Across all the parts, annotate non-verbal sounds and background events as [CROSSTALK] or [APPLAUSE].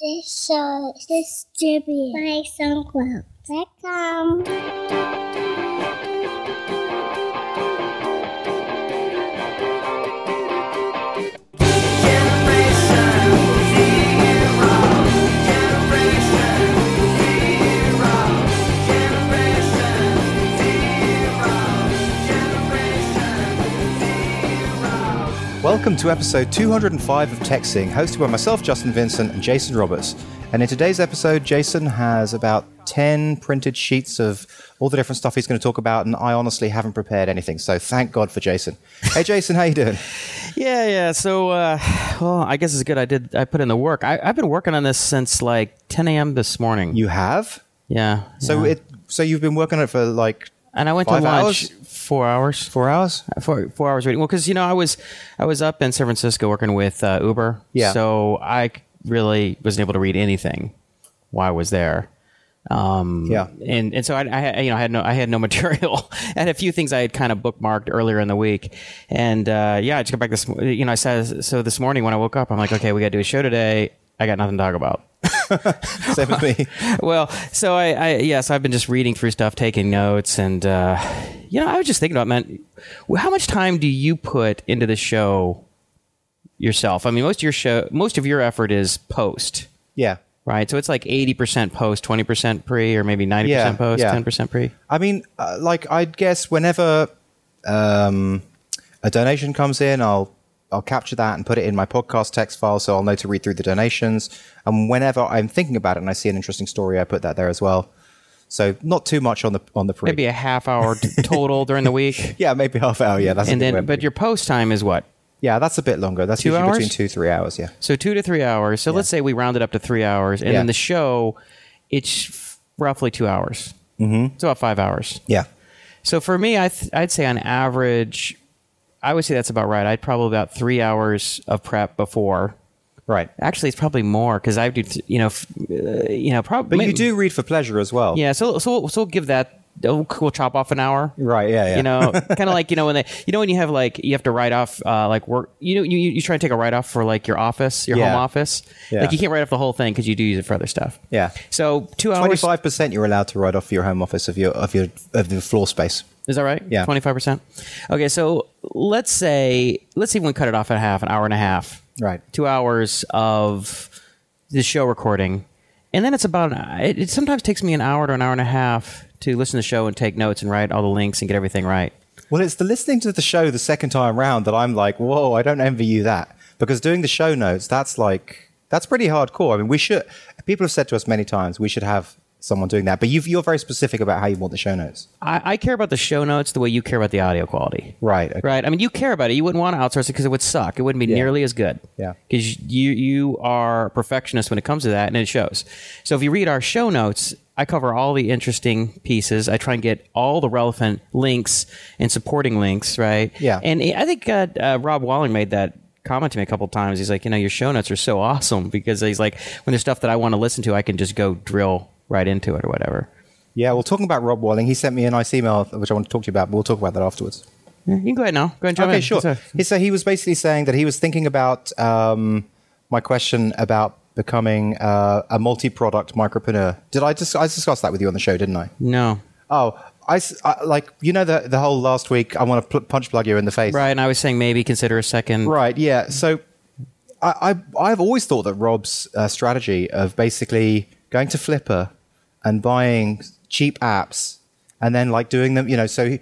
This show is distributed by SoundCloud.com. Welcome to episode 205 of TechZing, hosted by myself, Justin Vincent, and Jason Roberts. And in today's episode, Jason has about 10 printed sheets of all the different stuff he's going to talk about, and I honestly haven't prepared anything. So thank God for Jason. Hey, Jason, how you doing? [LAUGHS] Yeah, yeah. So, uh, well, I guess it's good. I did. I put in the work. I, I've been working on this since like 10 a.m. this morning. You have? yeah. So yeah. it. So you've been working on it for like and I went five to lunch. hours? Four hours. four hours? Four, four hours reading. Well, because you know, I was I was up in San Francisco working with uh, Uber. Yeah. So I really wasn't able to read anything while I was there. Um, Yeah. And and so I, I had- you know I had no I had no [LAUGHS] material. I had a few things I had kind of bookmarked earlier in the week, and uh, yeah, I just got back this. You know, I said so this morning when I woke up, I'm like, okay, we got to do a show today. I got nothing to talk about. [LAUGHS] Same with me. [LAUGHS] well, so I, I yes, I've been just reading through stuff, taking notes, and uh, you know, I was just thinking about man, how much time do you put into the show yourself? I mean, most of your show, most of your effort is post, Yeah. right? So it's like eighty percent post, twenty percent pre, or maybe ninety Yeah, percent post, yeah. ten percent pre. I mean, uh, like I'd guess whenever um, a donation comes in, I'll I'll capture that and put it in my podcast text file, so I'll know to read through the donations. And whenever I'm thinking about it and I see an interesting story, I put that there as well. So not too much on the on the pre. Maybe a half hour total during the week, [LAUGHS] yeah, maybe half hour. Yeah, that's and then but your post time is what? yeah, that's a bit longer. That's Two usually hours? between two three hours. Yeah, So two to three hours. So let's say we round it up to three hours, and Yeah. then the show, it's f- roughly two hours. Mm-hmm. It's about five hours. yeah, So for me, I th- I'd say on average, I would say that's about right. I'd probably about three hours of prep before. right. Actually, it's probably more because I do, you know, f- uh, you know, probably. But you do read for pleasure as well. yeah. So so so we'll give that. We'll, we'll chop off an hour. Right. Yeah. Yeah. You know, [LAUGHS] kind of like you know when they, you know, when you have like you have to write off uh, like work. You know, you you try and take a write off for like your office, your Yeah. home office. Yeah. Like you can't write off the whole thing because you do use it for other stuff. Yeah. So two hours. Twenty five percent you're allowed to write off your home office of your of your of the floor space. Is that right? Yeah. Twenty five percent. Okay, so let's say let's even cut it off at half, an hour and a half. Right. Two hours of the show recording, and then it's about. It, it sometimes takes me an hour to an hour and a half to listen to the show and take notes and write all the links and get everything right. Well, it's the listening to the show the second time round that I'm like, whoa, I don't envy you that. Because doing the show notes, that's like, that's pretty hardcore. I mean, we should, people have said to us many times, we should have someone doing that. But you've, you're very specific about how you want the show notes. I, I care about the show notes the way you care about the audio quality. Right. Okay. Right. I mean, you care about it. You wouldn't want to outsource it because it would suck. It wouldn't be Yeah. nearly as good. Yeah. Because you you are a perfectionist when it comes to that, and it shows. So if you read our show notes, I cover all the interesting pieces. I try and get all the relevant links and supporting links. Right. Yeah. And I think uh, uh, Rob Walling made that comment to me a couple times. He's like, you know, your show notes are so [LAUGHS] awesome because he's like, when there's stuff that I want to listen to, I can just go drill right into it or whatever. Yeah. Well, talking about Rob Walling, he sent me a nice email, which I want to talk to you about, but we'll talk about that afterwards. Yeah, you can go ahead now. Go ahead and jump okay, in. sure. So- He, so he was basically saying that he was thinking about um, my question about becoming uh, a multi-product micropreneur. Did I just I discussed that with you on the show, didn't I? No. Oh, I like you know the the whole last week. I want to pl- punch plug you in the face. Right, and I was saying maybe consider a second. Right. Yeah. So I, I I've always thought that Rob's uh, strategy of basically going to Flippa and buying cheap apps and then like doing them, you know, so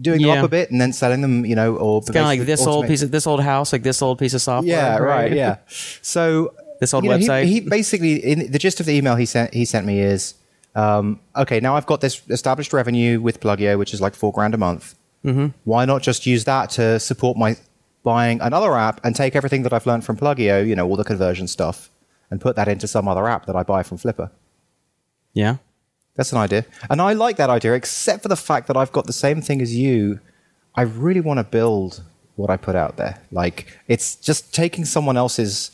doing them up a bit and then selling them, you know, or Kind of like this old piece of this old house, like this old piece of software. Yeah, right. Yeah. [LAUGHS] So This old you know, he- website. He, basically, in the gist of the email he sent, he sent me is, um, okay, now I've got this established revenue with Plugio, which is like four grand a month. Mm-hmm. Why not just use that to support my buying another app and take everything that I've learned from Plugio, you know, all the conversion stuff, and put that into some other app that I buy from Flippa. yeah. That's an idea. And I like that idea, except for the fact that I've got the same thing as you. I really want to build what I put out there. Like, it's just taking someone else's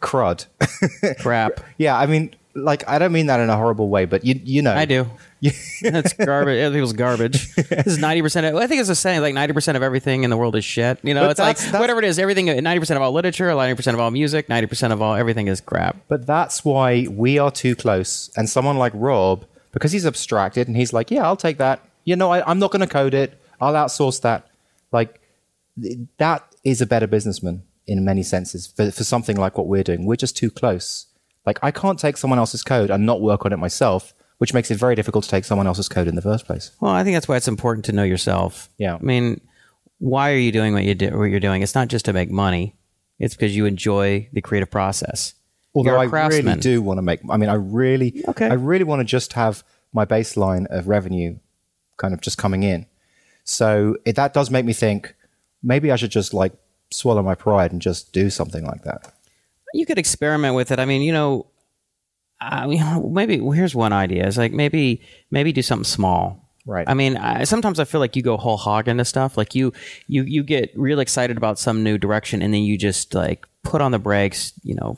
crud. [LAUGHS] Crap. yeah, I mean, like I don't mean that in a horrible way, but you you know I do. That's [LAUGHS] garbage. Other people's garbage. This is ninety percent. I think it's the saying like ninety percent of everything in the world is shit. You know, But it's like that's- that's- whatever it is. Everything. Ninety percent of all literature. Ninety percent of all music. Ninety percent of all everything is crap. But that's why we are too close. And someone like Rob, because he's abstracted and he's like, yeah, I'll take that. You know, I, I'm not going to code it. I'll outsource that. Like, that is a better businessman in many senses for, for something like what we're doing. We're just too close. Like, I can't take someone else's code and not work on it myself, which makes it very difficult to take someone else's code in the first place. Well, I think that's why it's important to know yourself. Yeah. I mean, why are you doing what you do? What you're doing? It's not just to make money. It's because you enjoy the creative process. Although You're a I really do want to make, I mean, I really, Okay. I really want to just have my baseline of revenue kind of just coming in. So it, that does make me think maybe I should just like swallow my pride and just do something like that. You could experiment with it. I mean, you know, I mean, [LAUGHS] maybe here's one idea: is like maybe maybe do something small. Right. I mean, I, sometimes I feel like you go whole hog into stuff. Like you you you get real excited about some new direction, and then you just like put on the brakes. You know,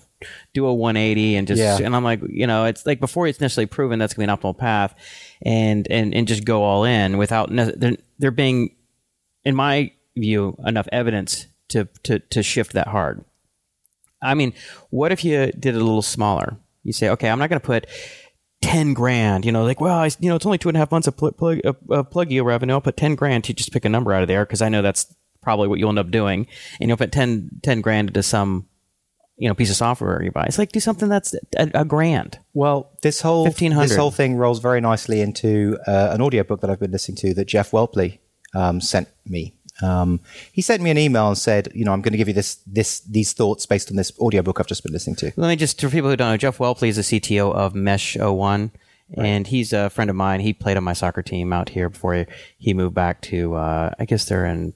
do a 180 and just Yeah. and I'm like, you know, it's like before it's necessarily proven that's gonna be an optimal path, and and and just go all in without ne- there, there being, in my view, enough evidence to to to shift that hard. I mean, what if you did it a little smaller? You say, okay, I'm not going to put ten grand. You know, like, well, I, you know, it's only two and a half months of plug plug, uh, uh, plugio revenue. I'll put ten grand to just pick a number out of there because I know that's probably what you'll end up doing. And you'll put 10, 10 grand into some, you know, piece of software you buy. It's like do something that's a, a grand. Well, this whole 1500. this whole thing rolls very nicely into uh, an audiobook that I've been listening to that Jeff Whelpley um, sent me. Um, he sent me an email and said, you know, I'm going to give you this this these thoughts based on this audiobook I've just been listening to. Let me just, for people who don't know, Jeff Whelpley is the CTO of Mesh 01. And he's a friend of mine. He played on my soccer team out here before he, he moved back to, uh, I guess they're in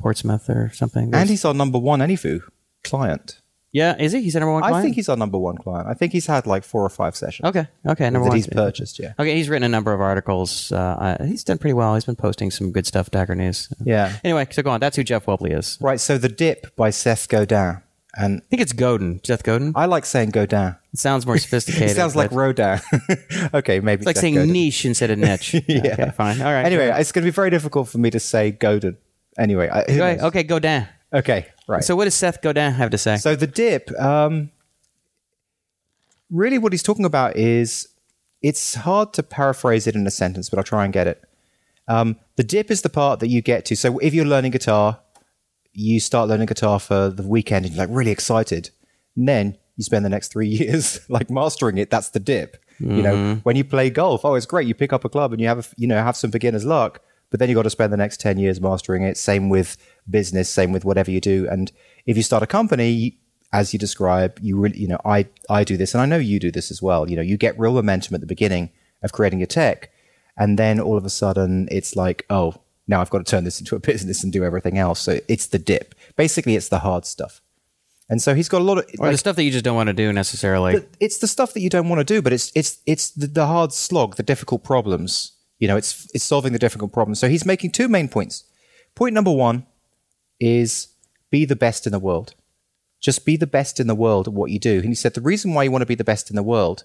Portsmouth or something. And he's our number one AnyFu client. Yeah, is he? He's the number one Client? I think he's our number one client. I think he's had like four or five sessions. Okay, okay, number that one. he's purchased. Yeah, Okay, he's written a number of articles. Uh, he's done pretty well. He's been posting some good stuff, Dagger News. yeah. Anyway, so go on. That's who Jeff Whelpley is. Right. So the dip by Seth Godin, and I think it's Godin. Seth Godin. I like saying Godin. It sounds more [LAUGHS] sophisticated. It sounds like Rodin. [LAUGHS] okay, maybe It's like Seth saying Godin. niche instead of niche. [LAUGHS] Yeah. Okay, fine. All right. Anyway, it's going to be very difficult for me to say Godin. Anyway, I, knows? okay, Godin. Okay, right. So what does Seth Godin have to say? So the dip, um, really, what he's talking about is it's hard to paraphrase it in a sentence, but I'll try and get it. Um, the dip is the part that you get to. So if you're learning guitar, you start learning guitar for the weekend and you're like really excited. And then you spend the next three [LAUGHS] years like mastering it. That's the dip. You know, when you play golf, oh, it's great. You pick up a club and you have, a, you know, have some beginner's luck, but then you got to spend the next 10 years mastering it. Same with business, same with whatever you do. And if you start a company, as you describe, you really, you know, I, I do this and I know you do this as well. You know, you get real momentum at the beginning of creating your tech. And then all of a sudden it's like, oh, now I've got to turn this [LAUGHS] into a business and do everything else. So it's the dip. Basically, it's the hard stuff. And so he's got a lot of or like, the stuff that you just don't want to do necessarily. it's the stuff that you don't want to do, but it's it's it's the, the hard slog, the difficult problems. You know, it's it's solving the difficult problems. So he's making two main points. Point number one is be the best in the world. Just be the best in the world at what you do. And he said the reason why you want to be the best in the world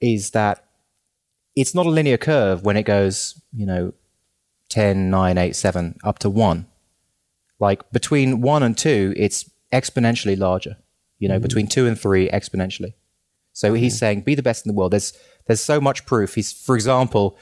is that it's not a linear curve when it goes, you know, 10, 9, 8, 7, up to 1. Like between 1 and 2, it's exponentially larger. You know, mm-hmm. between 2 and 3, exponentially. So mm-hmm. he's saying, be the best in the world. There's there's so much proof. He's, for example,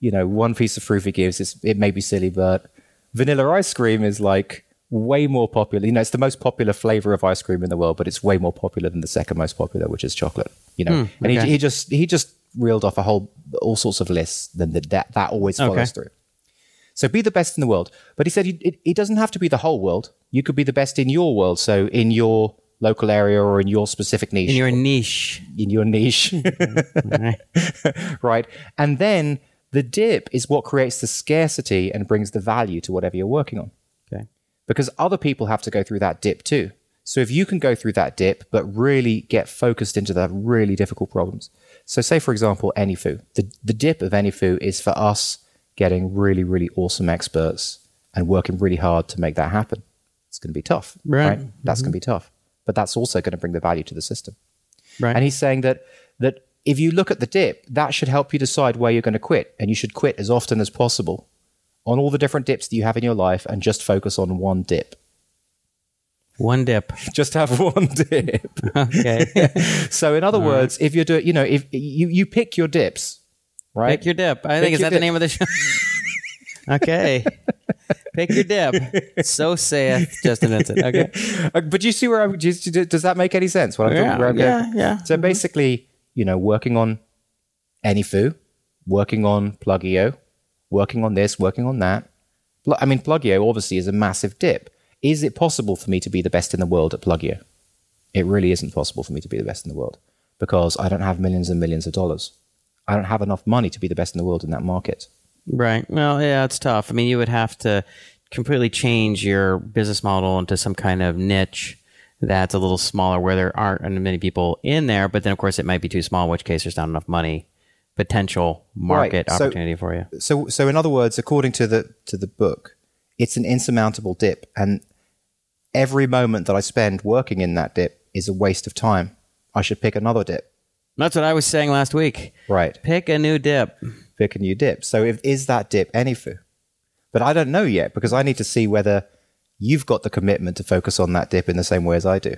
you know, one piece of proof he gives is it may be silly, but vanilla ice cream is like way more popular. You know, it's the most popular flavor of ice cream in the world, but it's way more popular than the second most popular, which is chocolate. You know, hmm, and okay. he, he just he just reeled off a whole all sorts of lists. Then that that always follows Okay. through. So be the best in the world. But he said it, it, doesn't have to be the whole world. You could be the best in your world. So in your local area or in your specific niche. in your niche. in your niche. [LAUGHS] Right? And then the dip is what creates the scarcity and brings the value to whatever you're working on. Because other people have to go through that dip too. So if you can go through that dip, but really get focused into the really difficult problems. So say, for example, AnyFu. The, the dip of AnyFu is for us getting really, really awesome experts and working really hard to make that happen. It's going to be tough, Right. right? That's mm-hmm. going to be tough. But that's also going to bring the value to the system. Right. And he's saying that that if you look at the dip, that should help you decide where you're going to quit. And you should quit as often as possible on all the different dips that you have in your life and just focus on one dip. One dip. [LAUGHS] Just have [LAUGHS] one dip. Okay. [LAUGHS] so, in other words, if you're doing, you know, if you, you pick your dips, right? Pick your dip. I Pick think is that the name of the show? okay. Pick your dip. So saith Justin Vincent. Okay. Uh, but you see where I'm? Do does that make any sense? What I'm Yeah, talking where I'm yeah, going? yeah. So basically, you know, working on AnyFu, working on Plugio, working on this, working on that. I mean, Plugio obviously is a massive dip. Is it possible for me to be the best in the world at Plugio? It really isn't possible for me to be the best in the world because I don't have millions and millions of dollars. I don't have enough money to be the best in the world in that market. Right. Well, yeah, it's tough. I mean, you would have to completely change your business model into some kind of niche that's a little smaller where there aren't many people in there. But then, of course, it might be too small, in which case there's not enough money, potential market Right. So- opportunity for you. so so in other words according to the to the book it's an insurmountable dip and every moment that i spend working in that dip is a waste of time i should pick another dip That's what I was saying last week. right Pick a new dip. pick a new dip so if is that dip AnyFu but i don't know yet because i need to see whether you've got the commitment to focus on that dip in the same way as i do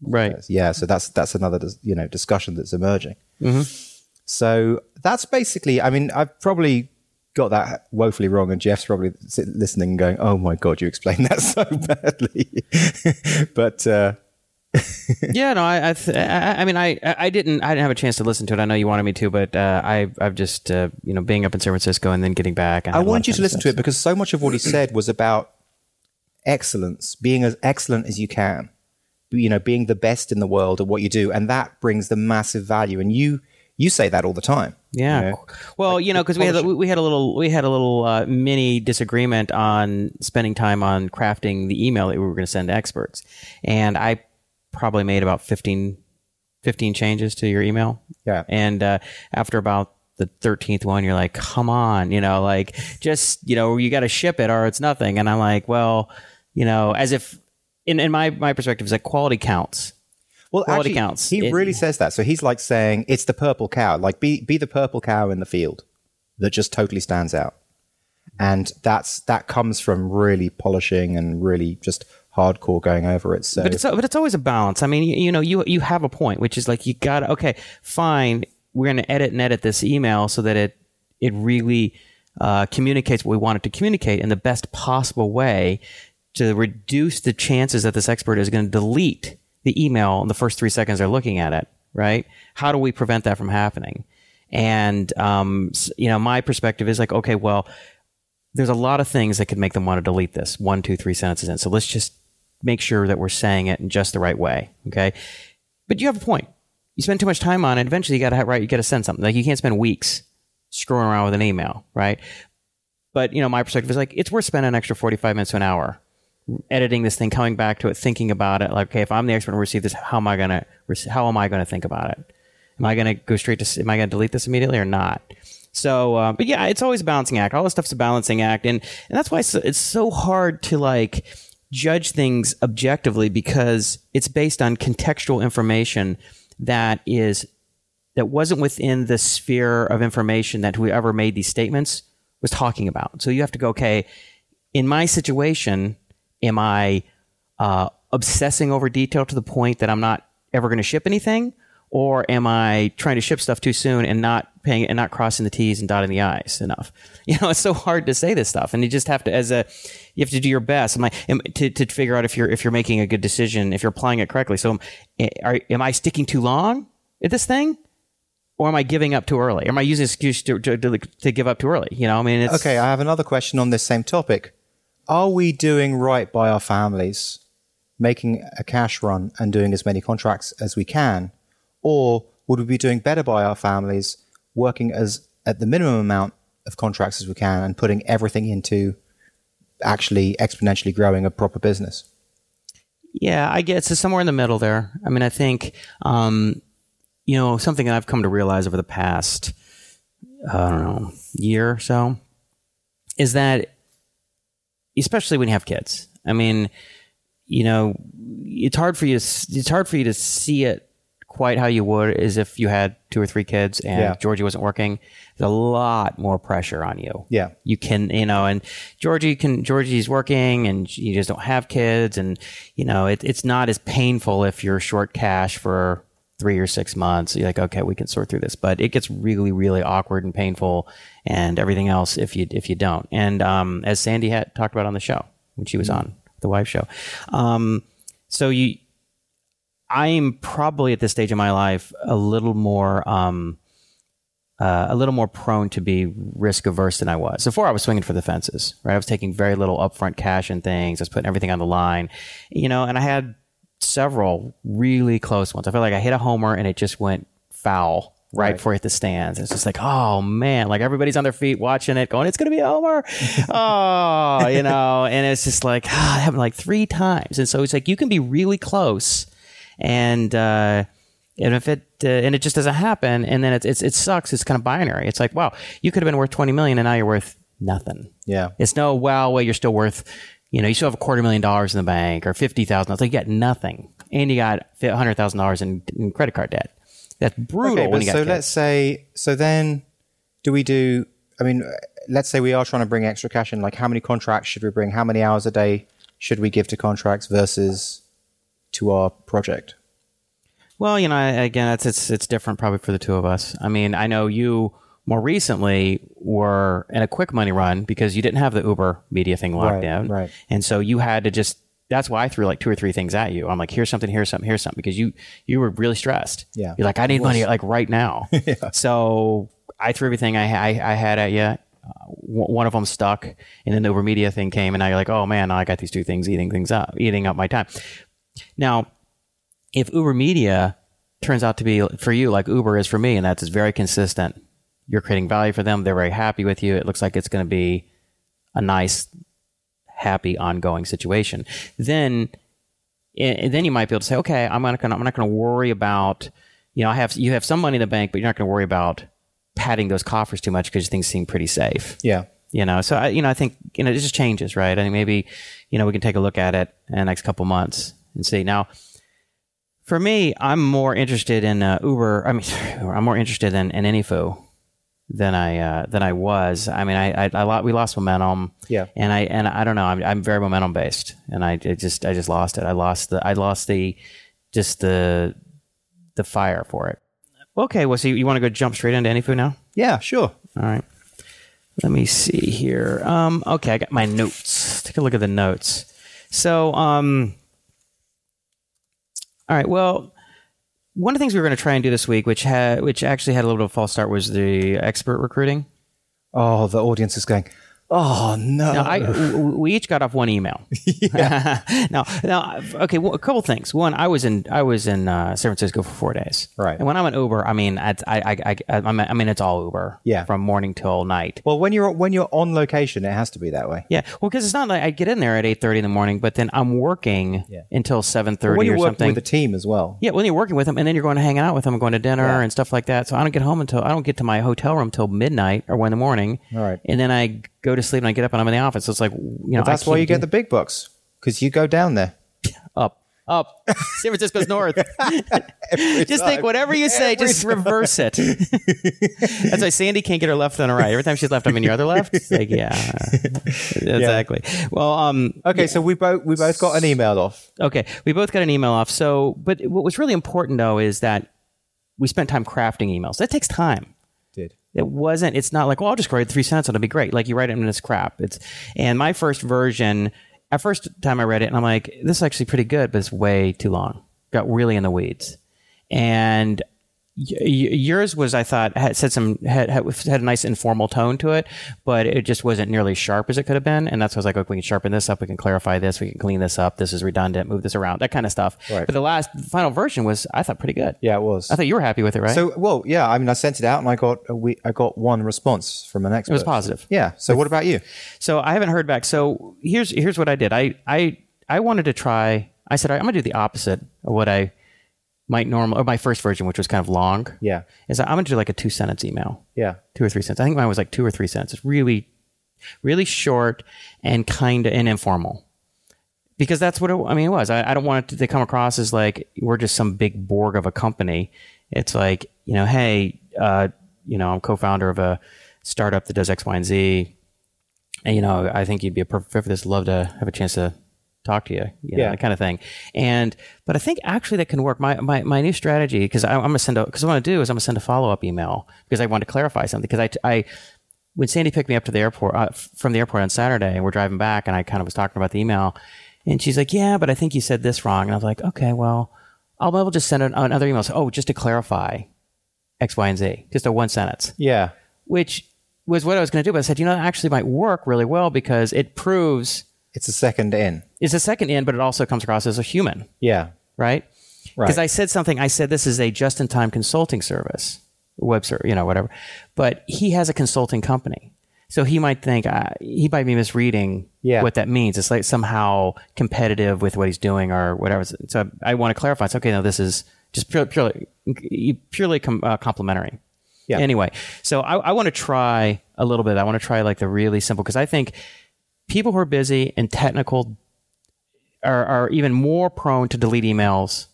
Right. yeah so that's that's another you know discussion that's emerging mm-hmm. So that's basically i mean i've probably got that woefully wrong and jeff's probably listening and going oh my god you explained [LAUGHS] that so badly [LAUGHS] but uh [LAUGHS] yeah, no, I, I, th- I, I mean, I, I didn't, I didn't have a chance to listen to it. I know you wanted me to, but uh, I, I've just, uh, you know, being up in San Francisco and then getting back. i want you to listen to it because so much of what he said was about excellence being as excellent as you can you know being the best in the world at what you do and that brings the massive value and you you say that all the time Yeah. you know? Well, you know, because we had polishing. we had a little we had a little uh, mini disagreement on spending time on crafting the email that we were going to send to experts, and I probably made about 15, 15 changes to your email. Yeah. And uh, after about the thirteenth one, you're like, "Come on, you know, like just you know, you got to ship it or it's nothing." And I'm like, "Well, you know, as if." In, in my, my perspective, is that quality counts. Well, actually, counts. He It- really says that. So he's like saying it's the purple cow. Like be be the purple cow in the field that just totally stands out. And that's that comes from really polishing and really just hardcore going over it. So But it's but it's always a balance. I mean, you, you know, you you have a point, which is like you got to okay, fine. We're going to edit and edit this email so that it it really uh, communicates what we want it to communicate in the best possible way to reduce the chances that this expert is going to delete the email in the first three seconds they're looking at it. Right? How do we prevent that from happening? And um, you know, my perspective is like, okay, well, there's a lot of things that could make them want to delete this one, two, three sentences in. So let's just make sure that we're saying it in just the right way. Okay. But you have a point. You spend too much time on it. Eventually you got to right. You got to send something like you can't spend weeks screwing around with an email. Right. But you know, my perspective is like, it's worth spending an extra 45 minutes to an hour editing this thing, coming back to it, thinking about it. Like, okay, if I'm the expert and receive this, how am I to, how am I to think about it? Am I to go straight to, am I to delete this immediately or not? So, uh, but yeah, it's always a balancing act. All this stuff's a balancing act. And, and that's why it's, it's so hard to like judge things objectively because it's based on contextual information that is, that wasn't within the sphere of information that whoever made these statements was talking about. So you have to go, okay, in my situation, am I uh, obsessing over detail to the point that I'm not ever going to ship anything, or am I trying to ship stuff too soon and not paying and not crossing the T's and dotting the I's enough? [LAUGHS] You know, it's so hard to say this stuff, and you just have to, as a, you have to do your best. Am I am, to to figure out if you're if you're making a good decision, if you're applying it correctly? So, am, are, am I sticking too long at this thing? Or am I giving up too early? Am I using excuse to, to, to, give up too early? You know, I mean, Okay, I have another question on this same topic. Are we doing right by our families, making a cash run and doing as many contracts as we can? Or would we be doing better by our families, working as at the minimum amount of contracts as we can and putting everything into actually exponentially growing a proper business? Yeah, I get so somewhere in the middle there. I mean, I think, um, you know, something that I've come to realize over the past, I don't know, year or so, is that, especially when you have kids. I mean, you know, it's hard for you to it's hard for you to see it quite how you would as if you had two or three kids and Yeah. Georgie wasn't working. There's a lot more pressure on you. Yeah. You can, you know, and Georgie can, Georgie's working and you just don't have kids. And, you know, it, it's not as painful if you're short cash for three or six months. You're like, okay, we can sort through this. But it gets really, really awkward and painful and everything else if you, if you don't. And, um, as Sandy had talked about on the show when she was on the wife show. Um, so you, I'm probably at this stage of my life a little more, um, uh, a little more prone to be risk averse than I was. Before I was swinging for the fences, right? I was taking very little upfront cash and things. I was putting everything on the line, you know, and I had several really close ones. I felt like I hit a homer and it just went foul right, Right. before it hit the stands. It's just like, oh man, like everybody's on their feet watching it, going, it's going to be a homer. [LAUGHS] oh, you know, and it's just like, ah, it happened like three times. And so it's like, you can be really close and, uh, and if it uh, and it just doesn't happen, and then it's, it's it sucks. It's kind of binary. It's like, wow, you could have been worth twenty million, and now you're worth nothing. Yeah. It's no, well, well, you're still worth, you know, you still have a quarter million dollars in the bank or fifty thousand. Like you got nothing, and you got hundred thousand dollars in, in credit card debt. That's brutal. Okay, when but you got so kids. let's say, so then do we do, I mean, let's say we are trying to bring extra cash in, like how many contracts should we bring? How many hours a day should we give to contracts versus to our project? Well, you know, again, it's it's it's different probably for the two of us. I mean, I know you more recently were in a quick money run because you didn't have the Uber media thing locked Right, down, right. And so you had to just. That's why I threw like two or three things at you. I'm like, here's something, here's something, here's something, because you you were really stressed. Yeah. you're like, I need money like right now. [LAUGHS] yeah. So I threw everything I I, I had at you. Uh, w- one of them stuck, and then the Uber media thing came, and now you're like, oh man, I got these two things eating things up, eating up my time. Now, if Uber Media turns out to be for you like Uber is for me, and that's very consistent, you're creating value for them. They're very happy with you. It looks like it's going to be a nice, happy, ongoing situation. Then, and then you might be able to say, okay, I'm not going. to I'm not going to worry about. You know, I have you have some money in the bank, but you're not going to worry about padding those coffers too much because things seem pretty safe Yeah. you know so i you know i think you know it just changes right i think maybe you know we can take a look at it in the next couple months and see now for me i'm more interested in uh, uber i mean [LAUGHS] i'm more interested in, in AnyFu than i uh, than i was i mean i i, I lo- we lost momentum Yeah. and i and i don't know i'm, I'm very momentum based and i it just i just lost it i lost the i lost the just the the fire for it okay well so you, you want to go jump straight into AnyFu now Yeah, sure. all right. Let me see here. Um, okay, I got my notes. Take a look at the notes. So, um, all right. Well, one of the things we were going to try and do this week, which had, which actually had a little bit of a false start, was the expert recruiting. Oh, the audience is going, oh, no. Now, I, we each got off one email. [LAUGHS] [LAUGHS] now, now, okay, well, a couple things. One, I was in I was in uh, San Francisco for four days. Right. And when I'm in Uber, I mean, I, I, I, I, I mean, it's all Uber. Yeah. From morning till night. well, when you're when you're on location, it has to be that way. Yeah, well, because it's not like I get in there at eight thirty in the morning, but then I'm working Yeah. until seven thirty. When you're or working something. with the team as well. yeah, when you're working with them, and then you're going to hang out with them, and going to dinner Yeah. and stuff like that. So I don't get home until I don't get to my hotel room till midnight or one in the morning. All right. and then I go to sleep and I get up and I'm in the office. So it's like you know That's why you get the big bucks because you go down there. [LAUGHS] up. Up, San Francisco's north. [LAUGHS] just think, whatever you say, Every just reverse it. [LAUGHS] That's why Sandy can't get her left on her right. Every time she's left, I'm in your other left. It's like, yeah, exactly. Well, um, Okay, so we both we both got an email off. Okay, we both got an email off. So, but what was really important though is that we spent time crafting emails. That takes time. Did It wasn't. It's not like, well, I'll just write three sentences. And it'll be great. Like you write it and it's crap. It's and my first version. At first time I read it, and I'm like, this is actually pretty good, but it's way too long. Got really in the weeds, and yours was I thought had said some had, had had a nice informal tone to it, but it just wasn't nearly sharp as it could have been. And that's why I was like, okay, we can sharpen this up, we can clarify this, we can clean this up. This is redundant. Move this around, that kind of stuff. Right. But the last the final version was I thought pretty good. yeah, it was. I thought you were happy with it, right? So well, yeah. I mean, I sent it out and I got a we I got one response from an expert. it was positive. Yeah. So what about you? So I haven't heard back. So here's here's what I did. I I I wanted to try. I said I'm gonna do the opposite of what I might normal or my first version, which was kind of long. Yeah. Is I'm gonna do like a two sentence email, Yeah. two or three sentences. I think mine was like two or three sentences, It's really, really short and kind of and informal. because that's what it, I mean. It was. I, I don't want it to come across as like we're just some big Borg of a company. It's like you know, hey, uh, you know, I'm co-founder of a startup that does X, Y, and Z, and you know, I think you'd be a perfect fit for this. Love to have a chance to talk to you, you know, Yeah. that kind of thing. And but I think actually that can work. My my, my new strategy because I'm gonna send a because what I'm gonna do is I'm gonna send a follow up email because I want to clarify something because I I when Sandy picked me up to the airport uh, from the airport on Saturday and we're driving back and I kind of was talking about the email and she's like, yeah, but I think you said this wrong. And I was like, okay, well, I'll, I'll just send an, another email. So, oh, just to clarify X, Y, and Z, just a one sentence, Yeah. which was what I was going to do. But I said, you know, that actually might work really well because it proves It's a second in. It's a second in, but it also comes across as a human, Yeah. right? Right. Because I said something. I said this is a just-in-time consulting service, web you know, whatever. But he has a consulting company, so he might think uh, he might be misreading Yeah. what that means. It's like somehow competitive with what he's doing or whatever. So I want to clarify. It's okay. No, this is just purely purely, purely com- uh, complimentary. Yeah. Anyway, so I, I want to try a little bit. I want to try like the really simple because I think people who are busy and technical are, are even more prone to delete emails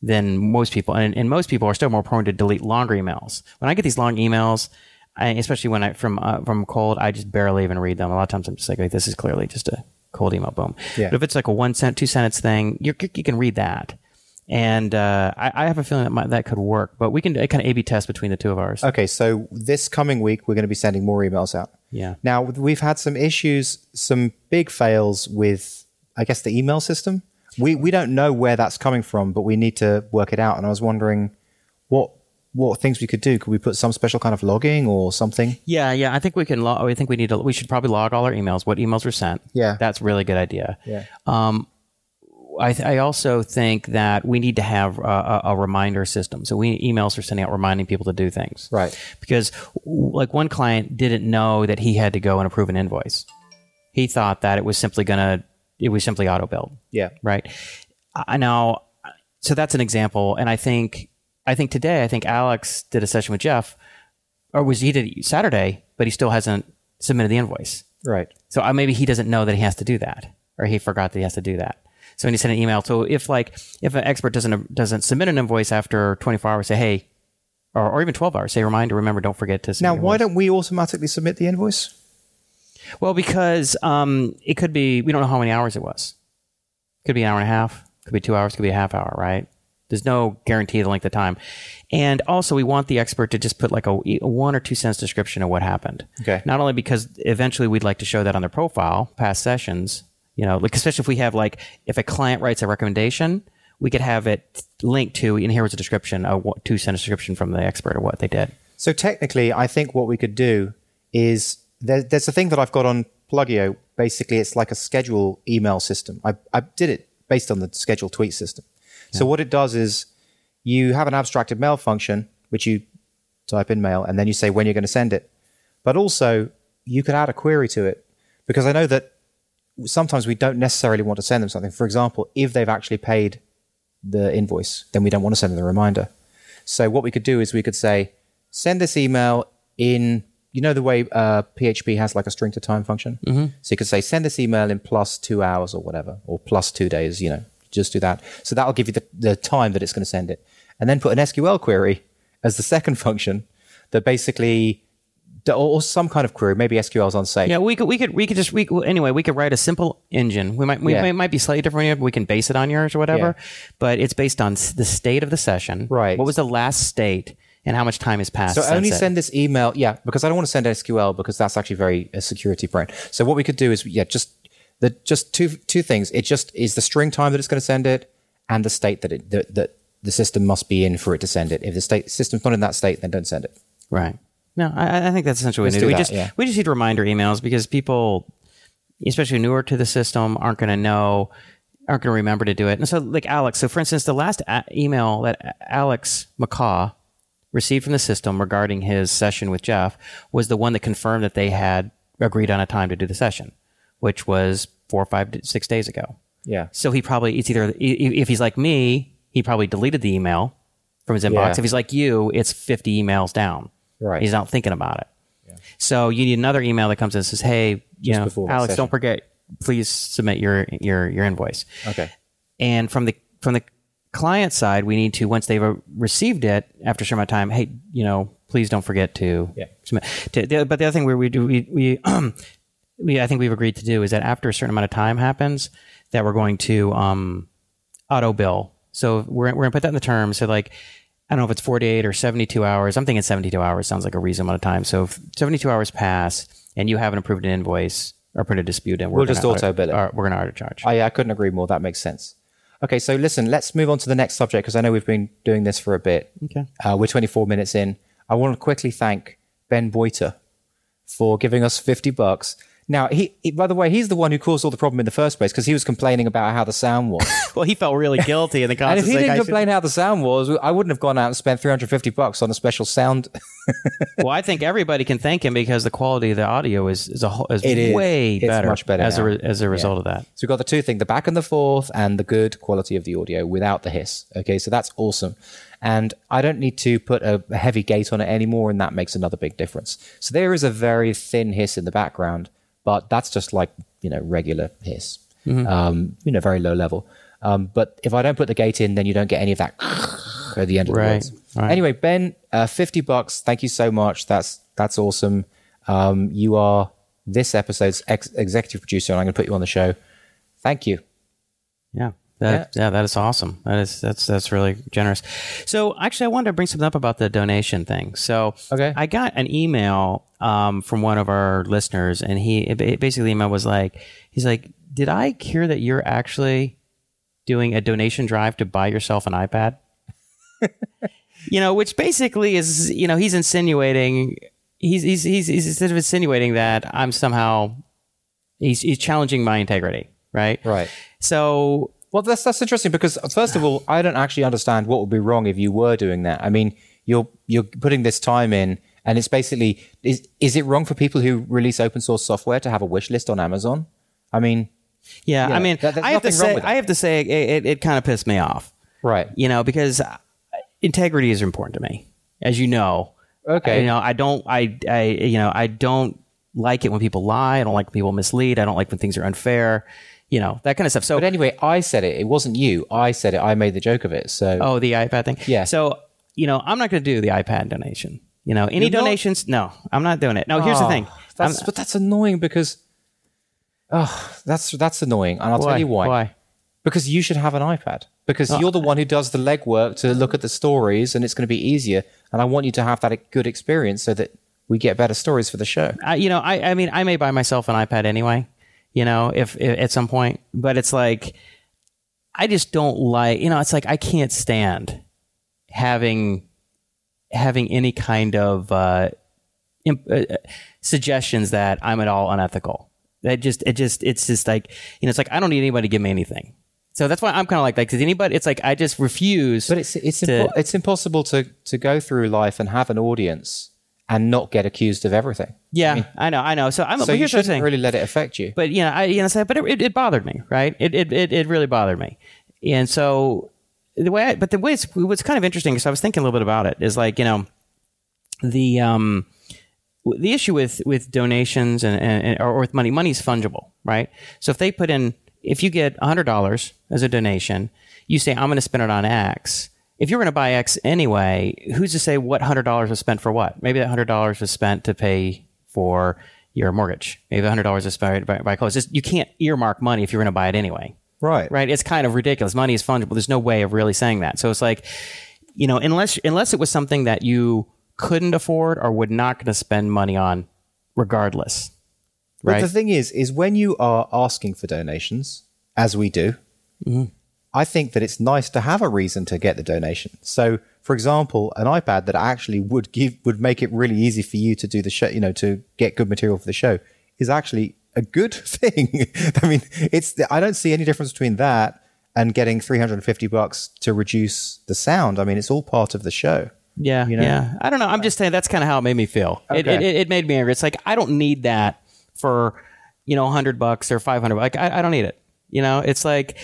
than most people. And, and most people are still more prone to delete longer emails. When I get these long emails, I, especially when I from uh, from cold, I just barely even read them. A lot of times I'm just like, "Wait, this is clearly just a cold email. Boom. Yeah. But if it's like a one two sentence thing, you're, you can read that. And uh, I, I have a feeling that might, that could work, but we can kind of A/B test between the two of ours. Okay, so this coming week we're going to be sending more emails out. Yeah. Now we've had some issues, some big fails with, I guess, the email system. We we don't know where that's coming from, but we need to work it out. And I was wondering what what things we could do. Could we put some special kind of logging or something? Yeah, yeah. I think we can. Log, I think we need to. We should probably log all our emails. What emails were sent? Yeah. that's a really good idea. Yeah. Um, I, th- I also think that we need to have a, a, reminder system. So we emails are sending out reminding people to do things. Right. Because like one client didn't know that he had to go and approve an invoice. He thought that it was simply gonna. It was simply auto build. Yeah. Right. I know. so that's an example, and I think I think today I think Alex did a session with Jeff, or was he did it Saturday, but he still hasn't submitted the invoice. Right. So uh, maybe he doesn't know that he has to do that, or he forgot that he has to do that. So when he sent an email, so if like if an expert doesn't doesn't submit an invoice after 24 hours, say hey, or, or even 12 hours, say reminder, remember, don't forget to. Submit Now, why invoice. don't we automatically submit the invoice? Well, because um, it could be we don't know how many hours it was. Could be an hour and a half. Could be two hours. Could be a half hour. Right. There's no guarantee of the length of time, and also we want the expert to just put like a, a one or two sentence description of what happened. Okay. Not only because eventually we'd like to show that on their profile, past sessions. You know, like especially if we have like if a client writes a recommendation, we could have it linked to and here was a description, a two sentence description from the expert of what they did. So technically, I think what we could do is there, there's a thing that I've got on Plugio. Basically, it's like a schedule email system. I, I did it based on the schedule tweet system. So what it does is you have an abstracted mail function, which you type in mail, and then you say when you're going to send it. But also, you could add a query to it because I know that sometimes we don't necessarily want to send them something. For example, if they've actually paid the invoice, then we don't want to send them the reminder. So what we could do is we could say, send this email in, you know, the way uh, PHP has like a string to time function. Mm-hmm. So you could say, send this email in plus two hours or whatever, or plus two days, you know, just do that. So that'll give you the, the time that it's going to send it. And then put an SQL query as the [LAUGHS] second function that basically, or, some kind of query, maybe SQL's on safe. Yeah, we could we could we could just we anyway we could write a simple engine. We might we Yeah. may, might be slightly different. But we can base it on yours or whatever, Yeah. but it's based on the state of the session. Right. What was the last state and how much time has passed? So only send this email, yeah, because I don't want to send SQL because that's actually very uh, security prone. So what we could do is, yeah, just the just two two things. It just is the string time that it's going to send it, and the state that it that, that the system must be in for it to send it. If the state system's not in that state, then don't send it. right. No, I, I think that's essentially what we need. We that, just yeah. we just need reminder emails because people, especially newer to the system, aren't going to know. Aren't going to remember to do it. And so, like Alex, so for instance, the last a- email that Alex MacCaw received from the system regarding his session with Jeff was the one that confirmed that they had agreed on a time to do the session, which was four, five, six days ago. Yeah. So he probably it's either if he's like me, he probably deleted the email from his inbox. Yeah. If he's like you, it's fifty emails down. Right. He's not thinking about it. Yeah. So you need another email that comes in and says, "Hey, you Just know, Alex, don't forget please submit your your your invoice. Okay. And from the from the client side, we need to once they've uh, received it after a certain amount of time, hey, you know, please don't forget to Yeah. submit. To, the, but the other thing where we do we we, [CLEARS THROAT] we I think we've agreed to do is that after a certain amount of time happens, that we're going to um, auto bill. So we're we're gonna put that in the terms. So like. I don't know if it's 48 or 72 hours. I'm thinking 72 hours sounds like a reasonable amount of time. So if 72 hours pass and you haven't approved an invoice or put a dispute in, we're We'll just auto bill it. We're going to auto charge. I, I couldn't agree more. That makes sense. Okay, so listen, let's move on to the next subject because I know we've been doing this for a bit. Okay. Uh, we're 24 minutes in. I want to quickly thank Ben Boiter for giving us 50 bucks. Now, he, he by the way, he's the one who caused all the problem in the first place because he was complaining about how the sound was. [LAUGHS] Well, he felt really guilty in the and if he didn't I should- complain how the sound was, I wouldn't have gone out and spent 350 bucks on a special sound. [LAUGHS] well, I think everybody can thank him because the quality of the audio is is a is, It is. way It's better, much better as a now. as a result of that. So we've got the two things, the back and the forth and the good quality of the audio without the hiss. Okay, so that's awesome. And I don't need to put a heavy gate on it anymore, and that makes another big difference. So there is a very thin hiss in the background, but that's just like, you know, regular hiss, um, you know, very low level. Um, but if I don't put the gate in, then you don't get any of that [LAUGHS] at the end of the Right, words. right. Anyway, Ben, uh, 50 bucks. Thank you so much. That's, that's awesome. Um, you are this episode's ex- executive producer, and I'm going to put you on the show. Thank you. Yeah. That, yeah. that is awesome. That is that's that's really generous. So actually, I wanted to bring something up about the donation thing. So Okay. I got an email um, from one of our listeners, and he it basically email was like, he's like, "Did I hear that you're actually doing a donation drive to buy yourself an iPad?" [LAUGHS] you know, which basically is you know he's insinuating he's he's he's, he's sort of insinuating that I'm somehow he's he's challenging my integrity, right? Right. So Well, that's that's interesting because first of all, [SIGHS] I don't actually understand what would be wrong if you were doing that. I mean, you're you're putting this time in, and it's basically is is it wrong for people who release open source software to have a wish list on Amazon? I mean, Yeah, Yeah, I mean, that- I have to say, it. I have to say, it, it, it kind of pissed me off, right? you know, because uh, integrity is important to me, as you know. Okay. you know, I don't, I, I, you know, I don't like it when people lie. I don't like when people mislead. I don't like when things are unfair. You know, that kind of stuff. So, But anyway, I said it. It wasn't you. I said it. I made the joke of it. So oh, the iPad thing. Yeah. So, you know, I'm not going to do the iPad donation. You know, any You're not? donations? No, I'm not doing it. No, here's the Oh, thing. That's, I'm- but that's annoying because, oh, that's that's annoying, and I'll tell you why. Why? Because you should have an iPad. Because you're the ah. one who does the legwork to look at the stories, and it's going to be easier. And I want you to have that good experience so that we get better stories for the show. I, you know, I, I mean, I may buy myself an iPad anyway, you know, if, if at some point, but it's like, I just don't like, you know, it's like I can't stand having having any kind of uh, imp, uh, suggestions that I'm at all unethical. That just, it just, it's just like, you know, it's like I don't need anybody to give me anything. So that's why I'm kind of like that. Because anybody, it's like I just refuse. But it's it's to- impo- it's impossible to to go through life and have an audience and not get accused of everything. yeah, I, know, I know. So I'm. So but you here's what I'm shouldn't saying. really let it affect you. but you know, I you know, but it, it bothered me, right? It, it it it really bothered me, and so the way, I, but the way it's what's kind of interesting because I was thinking a little bit about it is like you know, the um, the issue with with donations and, and, and or with money, money's fungible, right? So if they put in, if you get hundred dollars as a donation, you say I'm going to spend it on X. If you're going to buy X anyway, who's to say what hundred dollars was spent for what? Maybe that hundred dollars was spent to pay for your mortgage. Maybe hundred dollars was spent by, by clothes. Just, you can't earmark money if you're going to buy it anyway right. right? It's kind of ridiculous. Money is fungible. There's no way of really saying that. So it's like, you know, unless unless it was something that you couldn't afford or would not going to spend money on, regardless, But right? the thing is, is when you are asking for donations, as we do, Mm-hmm. I think that it's nice to have a reason to get the donation. So, for example, an iPad that actually would give would make it really easy for you to do the show, you know, to get good material for the show, is actually a good [LAUGHS] thing. I mean, it's I don't see any difference between that and getting 350 bucks to reduce the sound. I mean, it's all part of the show. yeah, you know? yeah. I don't know. I'm just saying that's kind of how it made me feel. It, Okay. it, it, it made me angry. It's like I don't need that for you know 100 bucks or 500. Like I, I don't need it. You know, it's like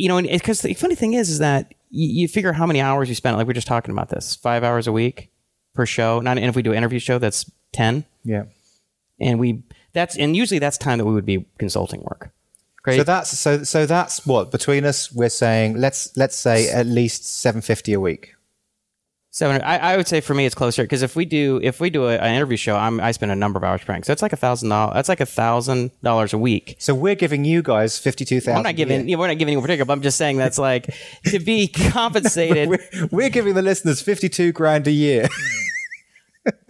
you know, because the funny thing is, is that you, you figure how many hours you spend. Like we are just talking about this, five hours a week per show. Not and if we do an interview show, that's ten. Yeah. and we that's and usually that's time that we would be consulting work Great. So that's so so that's what between us we're saying let's let's say at least seven fifty a week. Seven. I, I would say for me it's closer because if we do if we do a, an interview show, I'm, I spend a number of hours preparing. So it's like a thousand dollars. That's like a thousand dollars a week. So we're giving you guys fifty two thousand. I'm not giving. Yeah, we're not giving you a particular. But I'm just saying that's like to be [LAUGHS] compensated. [LAUGHS] We're, we're giving the listeners fifty two grand a year. [LAUGHS]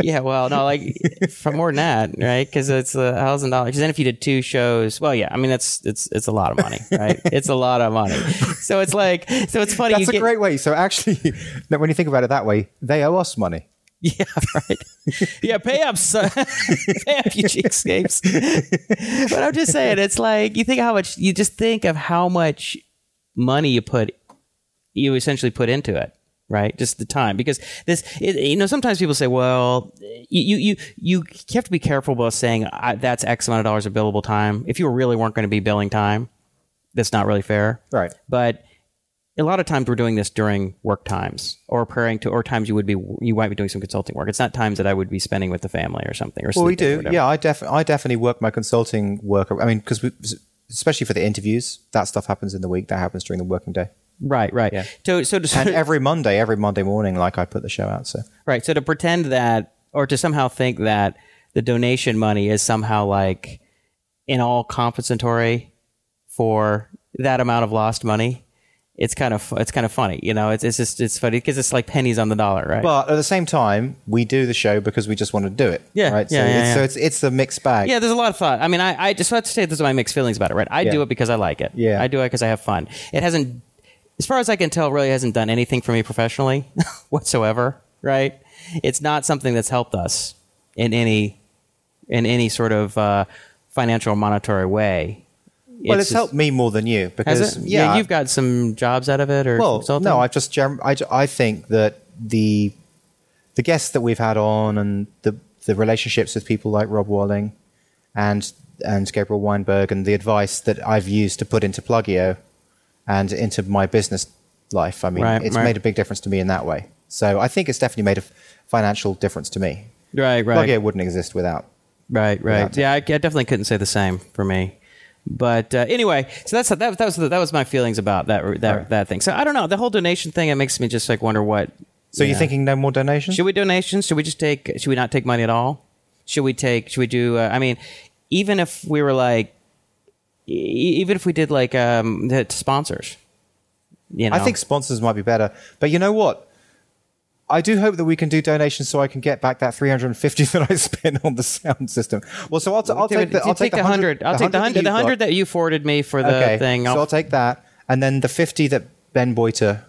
yeah. Well, no, like for more than that, right? Because it's a thousand dollars. Because Then if you did two shows, well, yeah. I mean, that's it's it's a lot of money, right? [LAUGHS] it's a lot of money. So it's like so it's funny. That's a get, great way. So actually, [LAUGHS] when you think about it that way, they owe us money. [LAUGHS] Yeah, right. yeah, pay up, son. pay up, you cheapskates. but I'm just saying, it's like you think how much you just think of how much money you put, you essentially put into it, right? Just the time, because this, it, you know, sometimes people say, well, you you you have to be careful about saying that's X amount of dollars of billable time. If you really weren't going to be billing time, that's not really fair, Right. But a lot of times we're doing this during work times or preparing to or times you would be you might be doing some consulting work. It's not times that I would be spending with the family or something or Well, we sleeping or do. Yeah, I def- I definitely work my consulting work. I mean, because especially for the interviews, that stuff happens in the week. That happens during the working day. Right, right. Yeah. So so to, And [LAUGHS] every Monday, every Monday morning, like I put the show out. So right. So to pretend that or to somehow think that the donation money is somehow like in all compensatory for that amount of lost money. It's kind of it's kind of funny, you know. It's it's just it's funny because it's like pennies on the dollar, right? But at the same time, we do the show because we just want to do it. Yeah, Right. yeah, so, yeah, it's, yeah. so it's it's a mixed bag. Yeah, there's a lot of thought. I mean, I, I just have to say this is my mixed feelings about it, right? I do it because I like it. Yeah. I do it because I have fun. It hasn't, as far as I can tell, really hasn't done anything for me professionally [LAUGHS] whatsoever, right? It's not something that's helped us in any, in any sort of uh, financial or monetary way. Well, it's, just- helped me more than you because it? yeah, you've got some jobs out of it, or Well, consulting? no, I just I, I think that the the guests that we've had on and the the relationships with people like Rob Walling and and Gabriel Weinberg and the advice that I've used to put into Plugio and into my business life. I mean, Right, it's right. made a big difference to me in that way. So I think it's definitely made a financial difference to me. right, right. Plugio wouldn't exist without. Right, right. without. Yeah, I, I definitely couldn't say the same for me. But uh, anyway, so that's that, that was that was my feelings about that that Right. that thing. So I don't know the whole donation thing. It makes me just like wonder what. So yeah. you're thinking no more donations? Should we donations? Should we just take? Should we not take money at all? Should we take? Should we do? Uh, I mean, even if we were like, even if we did like um, the sponsors, you know, I think sponsors might be better. But you know what? I do hope that we can do donations so I can get back that 350 [LAUGHS] that I spent on the sound system. Well, so I'll, t- I'll take the, I'll take the hundred. I'll take the hundred. The hundred that you forwarded me for the okay, thing. So I'll- I'll take that, and then the 50 that Ben Boiter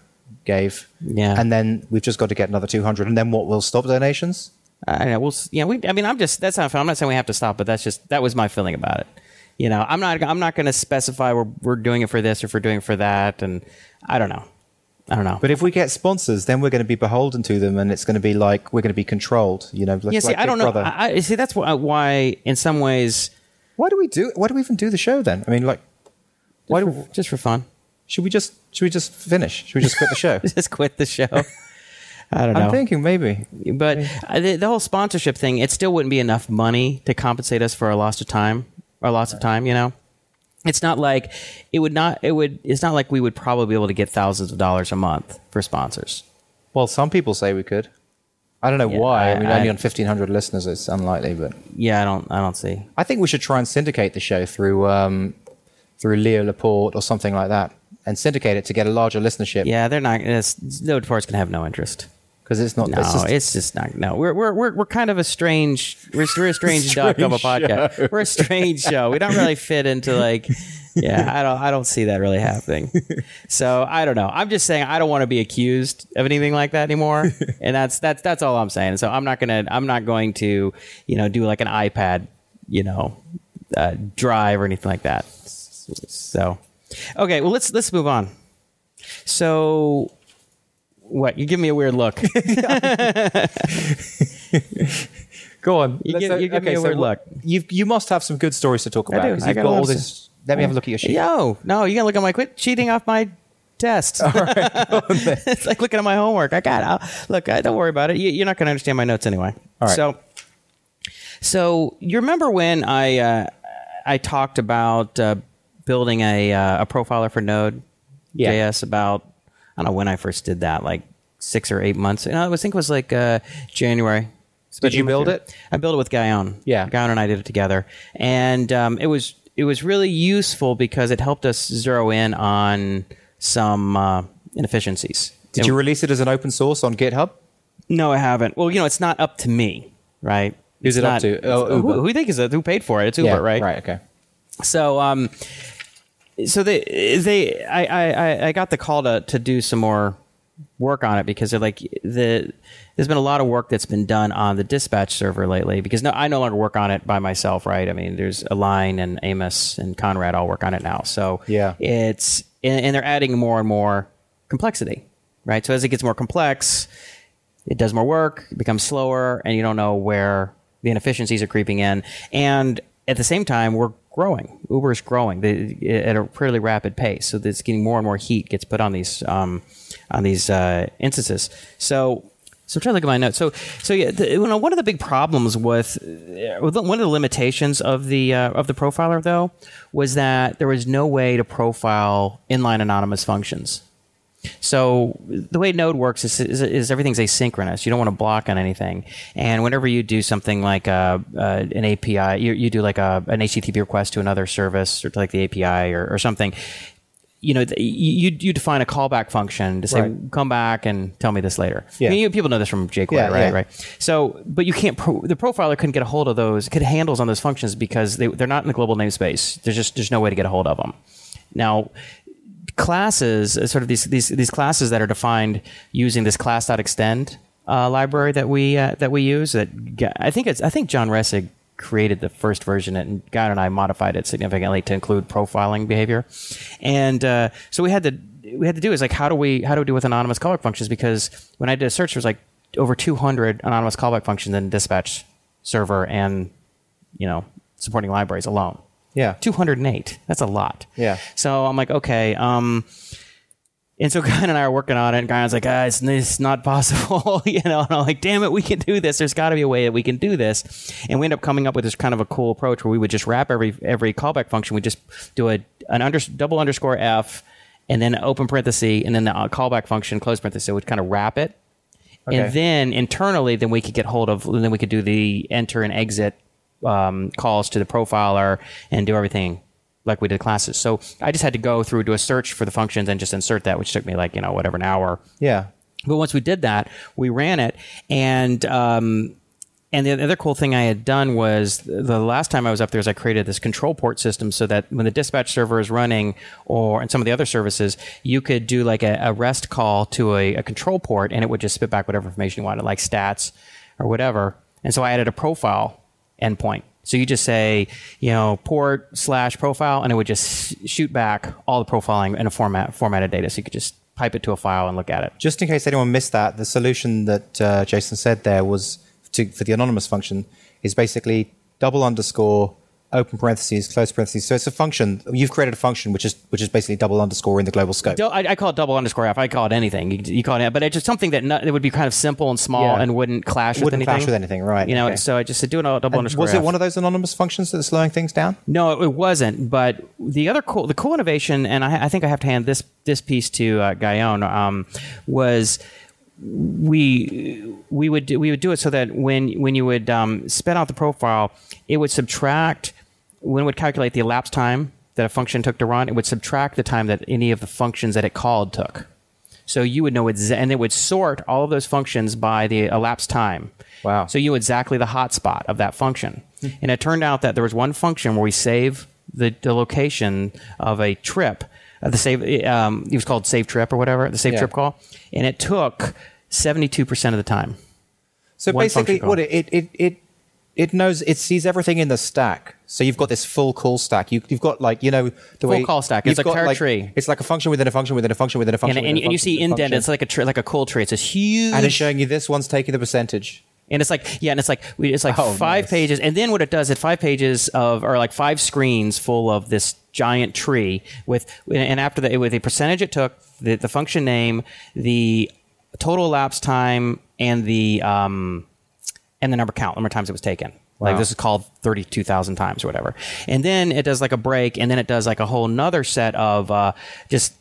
gave. Yeah. And then we've just got to get another 200, and then what? We'll stop donations. I know. We'll, yeah, we. I mean, I'm just. That's not. I'm not saying we have to stop, but that's just. That was my feeling about it. You know, I'm not. I'm not going to specify we're we're doing it for this or we're doing it for that, and I don't know. I don't know. But if we get sponsors, then we're going to be beholden to them, and it's going to be like we're going to be controlled. You know, like, yeah, see, like I don't Big know. I, I see. That's why, why, in some ways, why do we do? Why do we even do the show then? I mean, like, why just do, for, just for fun, should we just should we just finish? Should we just quit the show? [LAUGHS] just quit the show. [LAUGHS] I don't know. I'm thinking maybe. but the, the whole sponsorship thing, it still wouldn't be enough money to compensate us for our loss of time, our loss of time. You know, it's not like it would not. It would. It's not like we would probably be able to get thousands of dollars a month for sponsors. Well, some people say we could. I don't know Yeah, why. I, I- mean, I- only on 1,500 listeners, it's unlikely. But Yeah, I don't. I don't see. I think we should try and syndicate the show through um, through Leo Laporte or something like that, and syndicate it to get a larger listenership. Yeah, they're not. No, Laporte's gonna have no interest. Because it's not. No, it's just, it's just not. No, we're we're we're, we're kind of a strange. We're, we're a strange [LAUGHS] duck of a podcast. show. We're a strange show. We don't really fit into like. [LAUGHS] Yeah, I don't. I don't see that really happening. So I don't know. I'm just saying I don't want to be accused of anything like that anymore, [LAUGHS] and that's that's that's all I'm saying. So I'm not gonna. I'm not going to, you know, do like an iPad, you know, uh, drive or anything like that. So, okay. Well, let's let's move on. So, what? You give me a weird look. [LAUGHS] [LAUGHS] Go on. You Let's- give- you give me a weird look. You you must have some good stories to talk about do. because I you've got got a lot all of this. Let me have a look at your sheet. Yo, no, you gotta look at my quit cheating off my test. [LAUGHS] it's like looking at my homework. I got I'll, look. I, don't worry about it. You, you're not gonna understand my notes anyway. All right. So, so you remember when I uh, I talked about uh, building a uh, a profiler for Node Yeah. JS about I don't know when I first did that, like six or eight months. I was- think it was like uh, January. Did you build it? I built it with Guyon. Yeah. Guyon and I did it together, and um, it was it was really useful because it helped us zero in on some uh, inefficiencies. Did And- you release it as an open source on GitHub? No, I haven't. Well, you know, it's not up to me, right? Who's It's it up to? Oh, who, Uber. who you think is it? Who paid for it? It's Uber, right? Right. Okay. So, um, so they they I I I- got the call to to do some more work on it because they're like the there's been a lot of work that's been done on the dispatch server lately because no I no longer work on it by myself right I mean there's Align and Amos and Conrad all work on it now so Yeah. it's and, and they're adding more and more complexity right so as it gets more complex it does more work, it becomes slower, and you don't know where the inefficiencies are creeping in. And at the same time, we're growing. Uber is growing they, at a fairly rapid pace, so it's getting more and more heat gets put on these um, on these uh, instances. So. So I'm trying to look at my notes. So, so yeah, the, you know, one of the big problems with uh, one of the limitations of the uh, of the profiler though was that there was no way to profile inline anonymous functions. So the way Node works is, is, is everything's asynchronous. You don't want to block on anything. And whenever you do something like a, uh, an API, you, you do like a, an HTTP request to another service or to like the API or, or something. You know, you you define a callback function to say, Right. "Come back and tell me this later." Yeah. I mean, you, people know this from jQuery, Yeah, right? yeah. Right. So, but you can't. Pro, the profiler couldn't get a hold of those. Could handles on those functions because they they're not in the global namespace. There's just there's no way to get a hold of them. Now, classes, uh, sort of these these these classes that are defined using this class.extend uh, library that we uh, that we use. That I think it's I think John Resig created the first version, and Guy and I modified it significantly to include profiling behavior. And uh, so we had to we had to do is like how do we how do we do with anonymous callback functions? Because when I did a search, there was like over 200 anonymous callback functions in dispatch server and you know supporting libraries alone. Yeah. 208. That's a lot. Yeah. So I'm like, okay. Um, and so [LAUGHS] Guy and I are working on it, and Guy's like, ah, it's, it's not possible, [LAUGHS] you know. And I'm like, damn it, we can do this. There's got to be a way that we can do this. And we end up coming up with this kind of a cool approach where we would just wrap every every callback function. We just do a an under, double underscore f, and then open parenthesis, and then the uh, callback function close parenthesis. So we'd kind of wrap it, Okay. and then internally, then we could get hold of, then we could do the enter and exit um, calls to the profiler and do everything like we did classes. So I just had to go through do a search for the functions and just insert that, which took me like you know whatever an hour. Yeah. But once we did that, we ran it, and um, and the other cool thing I had done was the last time I was up there is I created this control port system so that when the dispatch server is running, or and some of the other services, you could do like a, a REST call to a, a control port, and it would just spit back whatever information you wanted, like stats or whatever. And so I added a profile endpoint. So you just say, you know, port slash profile, and it would just shoot back all the profiling in a format formatted data. So you could just pipe it to a file and look at it. Just in case anyone missed that, the solution that uh, Jason said there was to, for the anonymous function is basically double underscore open parentheses close parentheses. So it's a function. You've created a function which is which is basically double underscore in the global scope. I, I call it double underscore f. I call it anything. You, you call it, but it's just something that not, it would be kind of simple and small Yeah. and wouldn't clash with Wouldn't anything. clash with anything, right, You know, okay. so I just said do it all double And underscore. was it F. one of those anonymous functions that's slowing things down? No, it wasn't. But the other cool, the cool innovation, and I, I think I have to hand this this piece to uh, Guyon, um, was we we would do, we would do it so that when when you would um, spit out the profile, it would subtract when it would calculate the elapsed time that a function took to run. It would subtract the time that any of the functions that it called took. So you would know exa- and it would sort all of those functions by the elapsed time. Wow. So you exactly the hotspot of that function. and it turned out that there was one function where we save the, the location of a trip. Uh, the save um, it was called save trip or whatever the save Yeah. trip call, and it took seventy two percent of the time. So One basically, what it, it it it it knows it sees everything in the stack. So you've got this full call stack. You, you've got like you know the Full way call stack. It's a got, like- tree. It's like a function within a function within a function within a function. And, and, and you see indent. It's like a tr- like a call tree. It's this huge. and it's showing you this one's taking the percentage. And it's like, yeah, and it's like we- it's like Oh, five nice. pages, and then what it does, it five pages of or like five screens full of this giant tree with, and after that, with the percentage it took, the, the function name, the total elapsed time, and the um, and the number count, number of times it was taken. Like Wow. this is called 32,000 times or whatever. And then it does like a break and then it does like a whole nother set of uh, just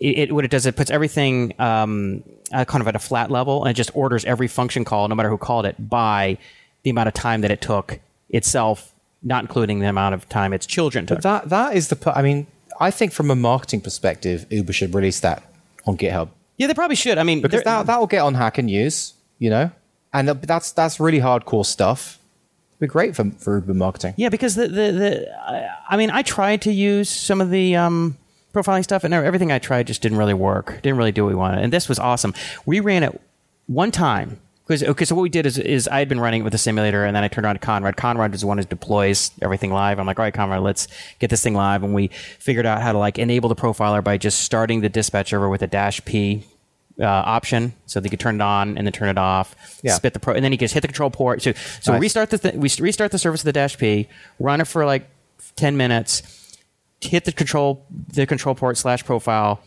it, it what it does it puts everything um, uh, kind of at a flat level and it just orders every function call no matter who called it by the amount of time that it took itself not including the amount of time its children took. That that is the. I mean, I think from a marketing perspective, Uber should release that on GitHub yeah, they probably should. I mean, because that that will get on Hacker News, you know, and that's that's really hardcore stuff. Be great for for Uber marketing. Yeah, because the the, the I- I mean, I tried to use some of the um, profiling stuff, and everything I tried just didn't really work. Didn't really do what we wanted. And this was awesome. We ran it one time because okay. So what we did is is I had been running it with the simulator, and then I turned on to Conrad. Conrad is the one who deploys everything live. I'm like, all right, Conrad, let's get this thing live, and we figured out how to like enable the profiler by just starting the dispatch server with a dash p. Uh, option so they could turn it on and then turn it off. Yeah. Spit the pro, and then you just hit the control port. So, so Nice. restart the th- we restart the service of the dash p, run it for like ten minutes, hit the control the control port slash profile,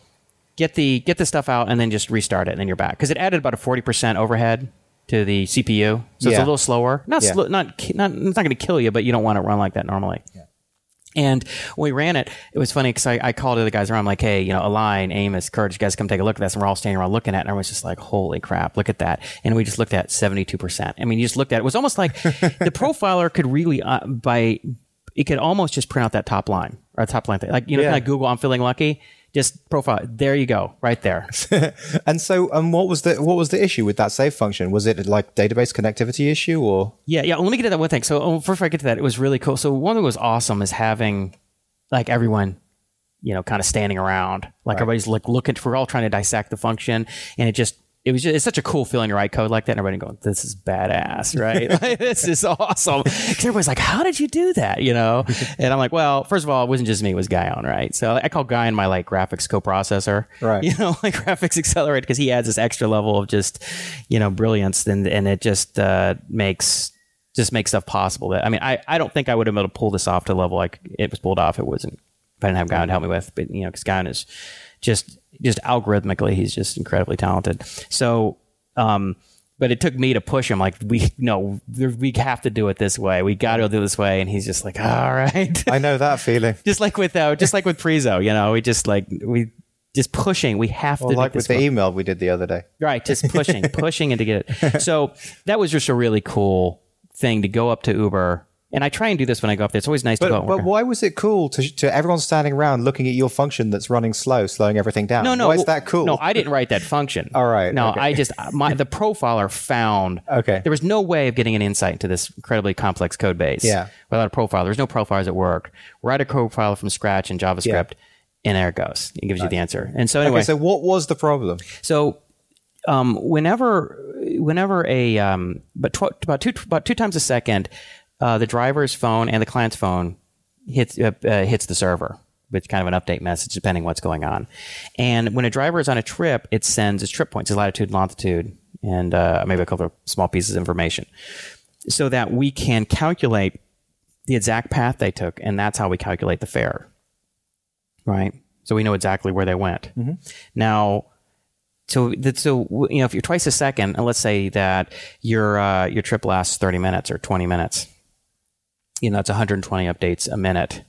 get the get the stuff out, and then just restart it, and then you're back because it added about a forty percent overhead to the CPU, so it's a little slower. Not Yeah. slo- not not it's not going to kill you, but you don't want to run like that normally. And we ran it, it was funny because I, I called the other guys around. I'm like, hey, you know, Align, Amos, Courage, you guys come take a look at this. And we're all standing around looking at it. And everyone's just like, holy crap, look at that. And we just looked at 72%. I mean, you just looked at it. It was almost like [LAUGHS] the profiler could really, uh, by, it could almost just print out that top line or top line thing. Like, you know, Yeah. like Google, I'm feeling lucky. Just profile. There you go, right there. [LAUGHS] And so, um, what was the what was the issue with that save function? Was it like database connectivity issue or? Yeah, yeah. Let me get to that one thing. So oh, first, before I get to that, it was really cool. So one thing that was awesome is having like everyone, you know, kind of standing around, like Right. everybody's like looking. We're all trying to dissect the function, and it just. It was just, it's such a cool feeling to write code like that, and everybody going, "This is badass, right? [LAUGHS] Like, this is awesome." 'Cause everybody's like, "How did you do that?" You know, [LAUGHS] and I'm like, "Well, first of all, it wasn't just me; it was Guyon, right?" So I call Guyon my like graphics co-processor, Right. You [LAUGHS] know, like graphics accelerator because he adds this extra level of just, you know, brilliance, and and it just uh, makes just makes stuff possible. That I mean, I, I don't think I would have been able to pull this off to level like it was pulled off. It wasn't if I didn't have Guyon to help me with. But you know, because Guyon is just just algorithmically, he's just incredibly talented. So, um, but it took me to push him. Like we no, we have to do it this way. We got to do it this way. And he's just like, all right. I know that feeling. [LAUGHS] just like with uh, just like with Prizo, you know, we just like we just pushing. We have Well, to like with the email we did the other day. Right, just pushing, [LAUGHS] pushing, and to get it. So that was just a really cool thing to go up to Uber. And I try and do this when I go up there. It's always nice to go. But, but why was it cool to, to everyone standing around looking at your function that's running slow, slowing everything down? no, no, Why is that cool? No, I didn't write that function. [LAUGHS] All right, No, okay. I just my the profiler found. [LAUGHS] Okay. There was no way of getting an insight into this incredibly complex code base. Yeah. Without a profiler, there's no profilers at work. Write a profiler from scratch in JavaScript, and there it goes. It gives you the answer. And so anyway, Okay, so what was the problem? So, um, whenever, whenever a, um, but tw- about two about two times a second, uh, the driver's phone and the client's phone hits uh, uh, hits the server with kind of an update message, depending what's going on. And when a driver is on a trip, it sends its trip points, his latitude longitude, and uh, maybe a couple of small pieces of information, so that we can calculate the exact path they took, and that's how we calculate the fare. Right. So we know exactly where they went. Now, so that so you know if you're twice a second, and let's say that your uh, your trip lasts 30 minutes or 20 minutes, you know that's 120 updates a minute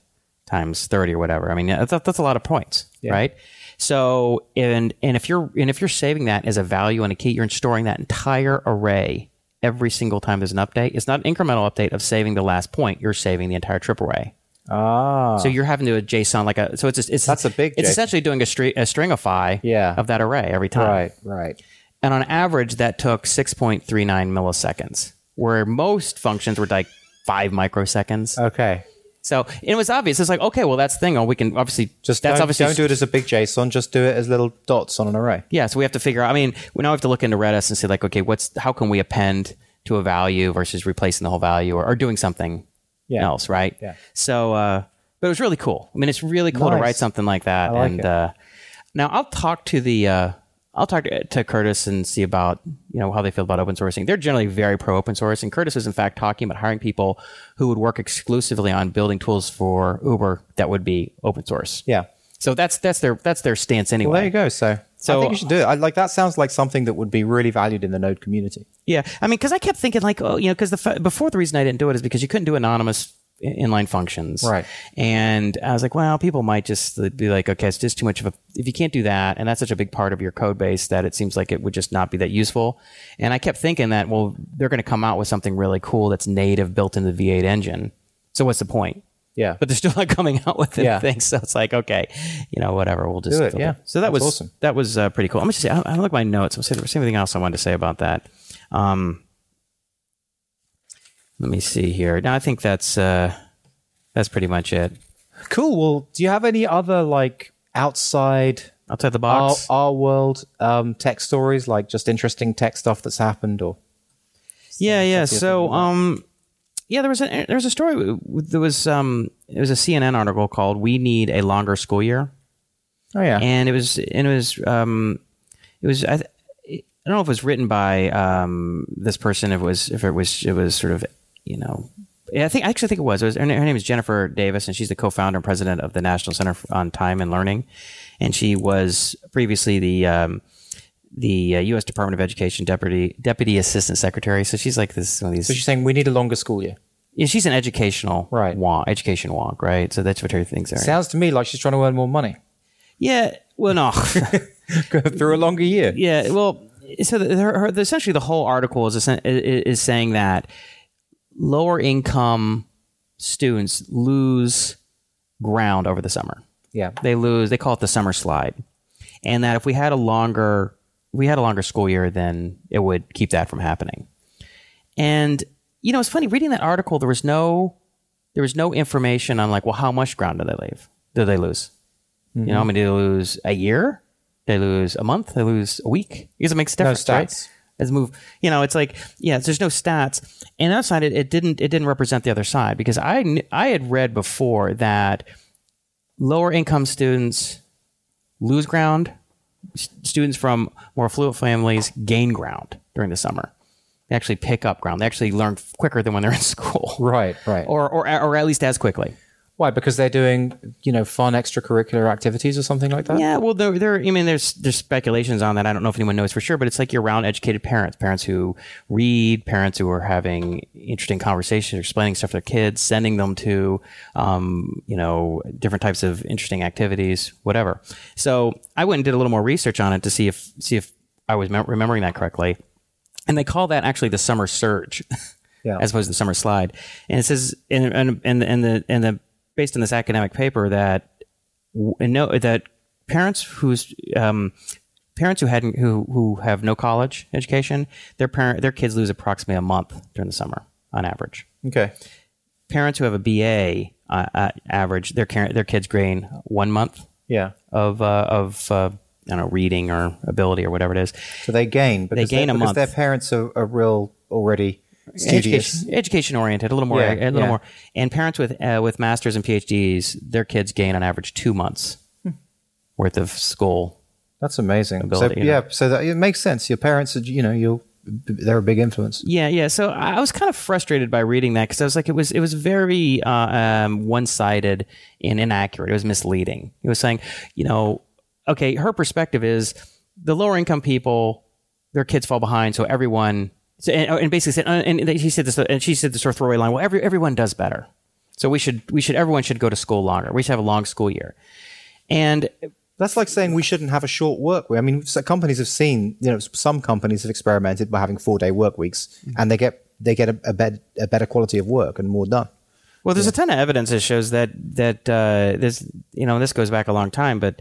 times 30 or whatever. I mean that's, that's a lot of points, right? So and and if you're and if you're saving that as a value and a key, you're storing that entire array every single time there's an update. It's not an incremental update of saving the last point. You're saving the entire trip array. Ah, So you're having to do a JSON like a so it's just, it's That's a big It's JSON. essentially doing a, a stringify Yeah. of that array every time. right, right. And on average, that took 6.39 milliseconds, where most functions were like five microseconds. Okay, so it was obvious. It's like, okay, well, that's the thing. Oh, we can obviously just that's don't, obviously don't do it as a big JSON. Just do it as little dots on an array. yeah. So we have to figure out. I mean, we now have to look into Redis and say like, okay, what's how can we append to a value versus replacing the whole value or, or doing something Yeah. else, right? Yeah. So, uh, but it was really cool. I mean, it's really cool to write something like that. I like and it. Uh, now I'll talk to the uh, I'll talk to, to Curtis and see about you know how they feel about open sourcing. They're generally very pro open source, and Curtis is in fact talking about hiring people who would work exclusively on building tools for Uber that would be open source. Yeah. So that's that's their that's their stance anyway. Well, there you go. So So I think you should do it. I, like that sounds like something that would be really valued in the Node community. Yeah, I mean, because I kept thinking like, oh, you know, because the f- before the reason I didn't do it is because you couldn't do anonymous inline functions, Right. And I was like, well, people might just be like, okay, it's just too much of a. If you can't do that, and that's such a big part of your code base that it seems like it would just not be that useful. And I kept thinking that, well, they're going to come out with something really cool that's native, built into the V8 engine. So what's the point? Yeah. But they're still not [LAUGHS] coming out with Yeah. anything, so it's like, okay, you know, whatever. We'll just Do it, yeah. So that That's was awesome. that was uh, pretty cool. I'm just say, I, I look at my notes. I'm see if there's anything else I wanted to say about that. Um, let me see here. Now I think that's uh, that's pretty much it. Cool. Well, do you have any other like outside Outside the our, box. our world um, tech stories, like just interesting tech stuff that's happened, or yeah, yeah. So, um, yeah, there was a there was a story. There was um, it was a CNN article called "We Need a Longer School Year." oh yeah, and it was and it was um it was I, I don't know if it was written by um this person if it was if it was it was sort of you know yeah, I think I actually think it was. It was her, her name is Jennifer Davis, and she's the co-founder and president of the National Center on Time and Learning, and she was previously the um, the uh, U.S. Department of Education deputy deputy assistant secretary. So she's like this one of these. so she's saying we need a longer school year. yeah, she's an educational Right. wonk, education wonk, right? So that's what her things are. Sounds to me like she's trying to earn more money yeah, well, no. [LAUGHS] through a longer year. Yeah, well, so the, her, her, essentially the whole article is, is is saying that lower income students lose ground over the summer. Yeah. They lose. They call it the summer slide, and that if we had a longer we had a longer school year, then it would keep that from happening. And you know, it's funny reading that article. There was no there was no information on like, well, how much ground did they leave? Did they lose? You know, mm-hmm. I mean, did they lose a year? They lose a month. They lose a week. Because it makes a difference, right? stats. As move, you know, it's like yeah, there's no stats, and outside it, it didn't it didn't represent the other side because I I had read before that lower income students lose ground, s- students from more affluent families gain ground during the summer. They actually pick up ground. They actually learn quicker than when they're in [LAUGHS] school, Right, right. or or or at least as quickly. Why? Because they're doing, you know, fun extracurricular activities or something like that? Yeah, well, there, there. I mean, there's there's speculations on that. I don't know if anyone knows for sure, but it's like you're around educated parents, parents who read, parents who are having interesting conversations, explaining stuff to their kids, sending them to, um, you know, different types of interesting activities, whatever. So I went and did a little more research on it to see if see if I was mem- remembering that correctly, and they call that actually the summer surge. Yeah. [LAUGHS] as opposed to the summer slide. And it says, and and and and the and the based on this academic paper that no that parents whose um, parents who hadn't who who have no college education, their parent their kids lose approximately a month during the summer on average. Okay. Parents who have a BA uh, uh, average their their kids gain one month Yeah. of uh, of uh, I don't know reading or ability or whatever it is. So they gain because gain they're- a because month. their parents are, are real already. Education, education oriented, a little more, Yeah, a little yeah. more. And parents with uh, with masters and PhDs, their kids gain on average two months Hmm. worth of school. That's amazing. Ability, so you know. yeah, so that, it makes sense. Your parents are, you know, you'll they're a big influence. Yeah, yeah. So I I was kind of frustrated by reading that because I was like, it was it was very uh, um, one sided and inaccurate. It was misleading. It was saying, you know, okay, her perspective is the lower income people, their kids fall behind, so everyone. So, and, and basically said, uh, and she said this, and she said this sort of throwaway line. Well, every everyone does better, so we should we should everyone should go to school longer. We should have a long school year, and That's like saying we shouldn't have a short work week. I mean, companies have seen, you know, some companies have experimented by having four day work weeks, Mm-hmm. and they get they get a, a, bet, a better quality of work and more done. Well, there's a ton of evidence that shows that that uh, this you know this goes back a long time, but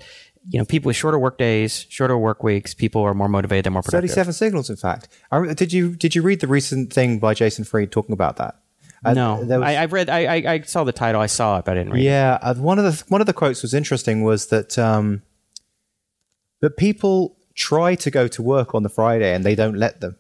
you know people with shorter work days, shorter work weeks, people are more motivated, they're more productive. Thirty-seven signals, in fact. I, did you did you read the recent thing by Jason Fried talking about that? Uh, No, was- I, I've read. I, I I saw the title. I saw it, but I didn't read. it. Yeah, uh, one of the one of the quotes was interesting was that um, that people try to go to work on the Friday and they don't let them,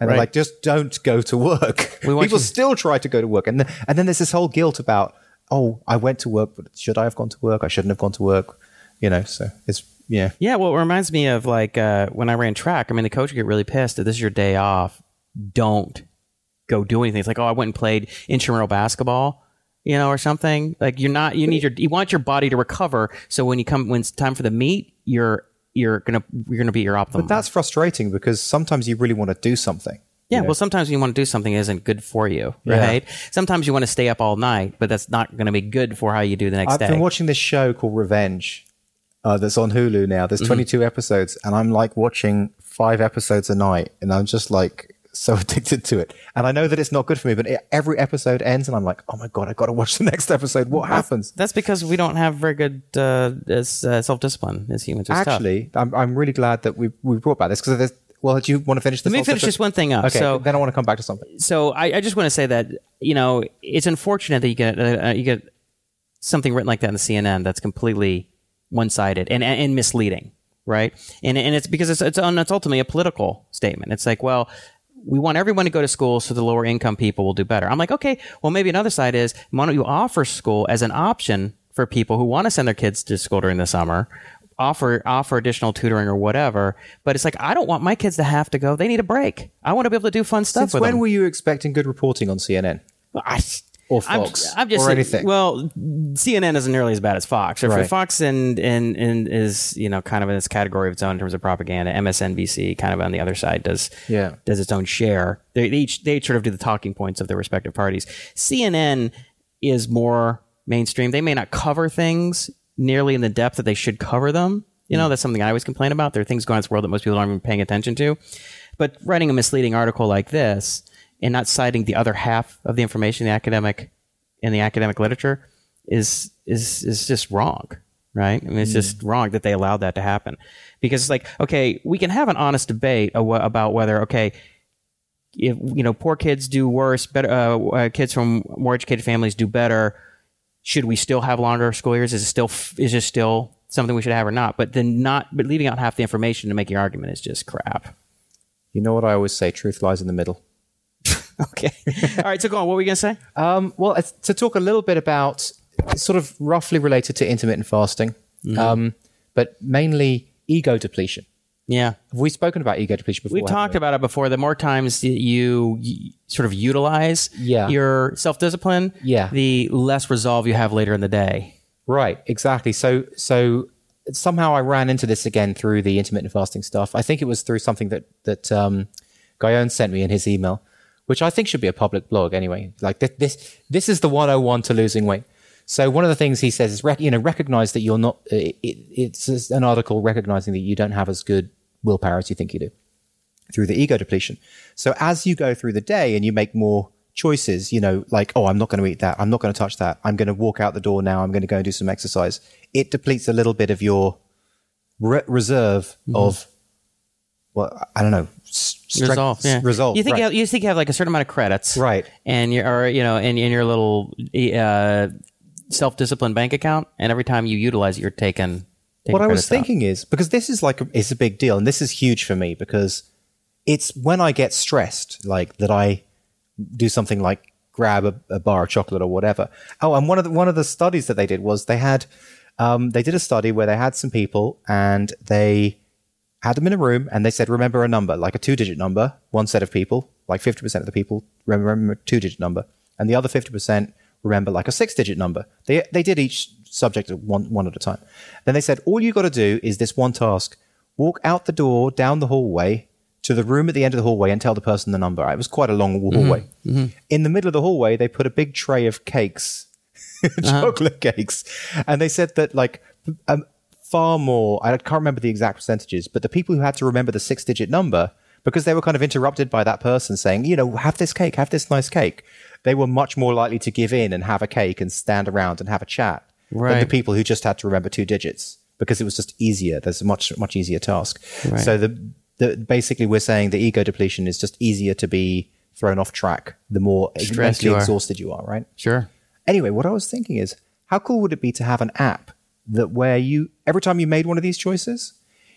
and they're like, just don't go to work. We want people you- still try to go to work, and th- and then there's this whole guilt about, oh, I went to work, but should I have gone to work? I shouldn't have gone to work. You know, so it's yeah, Yeah, well, it reminds me of like uh, when I ran track. I mean, the coach would get really pissed that this is your day off. Don't go do anything. It's like, oh, I went and played intramural basketball, you know, or something. Like you're not. You need your. You want your body to recover. So when you come, when it's time for the meet, you're you're gonna you're gonna be your optimum. But that's frustrating because sometimes you really want to do something. yeah. you know? Well, sometimes you want to do something that isn't good for you, Yeah. right? Sometimes you want to stay up all night, but that's not going to be good for how you do the next day. I've been watching this show called Revenge uh, that's on Hulu now. Mm-hmm. There's 22 episodes, and I'm like watching five episodes a night, and I'm just like so [LAUGHS] addicted to it. And I know that it's not good for me, but it, every episode ends, and I'm like, oh my god, I got to watch the [LAUGHS] next episode. What happens? that's because we don't have very good uh, as, uh, self discipline as humans. It's. Actually, I'm, I'm really glad that we we brought back this because well, do you want to finish this? Let me finish this one thing up. Okay, So- then I want to come back to something. so I, I just want to say that you know it's unfortunate that you get uh, you get something written like that in the CNN that's completely one sided and, and misleading, right? And and it's because it's it's, it's ultimately a political statement. It's like, well, we want everyone to go to school so the lower income people will do better. I'm like, okay, well maybe another side is why don't you offer school as an option for people who want to send their kids to school during the summer? Offer offer additional tutoring or whatever, but it's like I don't want my kids to have to go. They need a break. I want to be able to do fun stuff Since when them. were you expecting good reporting on CNN I, or I'm- Fox I'm, just or anything? Well, CNN isn't nearly as bad as Fox. Or Right. Fox and, and and is you know kind of in this category of its own in terms of propaganda. MSNBC kind of on the other side does Yeah. does its own share. They, they each they sort of do the talking points of their respective parties. CNN is more mainstream. They may not cover things nearly in the depth that they should cover them. You Hmm. know, that's something I always complain about. There are things going on in this world that most people aren't even paying attention to. But writing a misleading article like this and not citing the other half of the information in the academic in the academic literature is is is just wrong, right? I mean, it's just wrong that they allowed that to happen because it's like, okay, we can have an honest debate about whether, okay, if you know poor kids do worse, better uh, uh, kids from more educated families do better. Should we still have longer school years? Is it still is it still something we should have or not? But then not, but leaving out half the information to make your argument is just crap. you know what I always say: truth lies in the middle. [LAUGHS] Okay, all right. So go on. What were we gonna say? Um, well, to talk a little bit about sort of roughly related to intermittent fasting, Mm-hmm. um, but mainly ego depletion. Yeah, Have we spoken about ego depletion before? We've talked we? about it before. The more times that you, sort of utilize Yeah. your self discipline, Yeah. the less resolve you have later in the day. Right, exactly. So, so somehow I ran into this again through the intermittent fasting stuff. I think it was through something that that um, Guyon sent me in his email, which I think should be a public blog anyway. Like this, this, this is the 101 to losing weight. So one of the things he says is, rec- you know, recognize that you're not. Uh, it, it, it's an article recognizing that you don't have as good willpower as you think you do through the ego depletion. So as you go through the day and you make more choices, you know, like, oh, I'm not going to eat that. I'm not going to touch that. I'm going to walk out the door now. I'm going to go and do some exercise. It depletes a little bit of your re- reserve mm-hmm. of, well, I don't know, s- strength- Resolve, yeah. resolve. You think right. you, have, you think you have like a certain amount of credits, Right. And you are you know, in, in your little uh, self discipline bank account, and every time you utilize it, you're taking. taking what I was credits out. thinking is because this is like a, it's a big deal, and this is huge for me because it's when I get stressed, like that I do something like grab a, a bar of chocolate or whatever. Oh, and one of the one of the studies that they did was they had um, they did a study where they had some people and they had them in a room and they said remember a number like a two digit number. One set of people, like fifty percent of the people remember a two digit number, and the other fifty percent remember like a six digit number. They they did each subject one one at a time. Then they said all you got to do is this one task: walk out the door, down the hallway to the room at the end of the hallway, and tell the person the number. It was quite a long mm-hmm. hallway. Mm-hmm. In the middle of the hallway, they put a big tray of cakes, [LAUGHS] uh-huh. chocolate cakes, and they said that like. Um, far more i can't remember the exact percentages but the people who had to remember the six digit number because they were kind of interrupted by that person saying you know have this cake have this nice cake. They were much more likely to give in and have a cake and stand around and have a chat than the people who just had to remember two digits because it was just easier. There's a much much easier task. Right. so the, the basically we're saying the ego depletion is just easier to be thrown off track the more mentally exhausted you are right? Sure. Anyway, what I was thinking is, how cool would it be to have an app that where you every time you made one of these choices,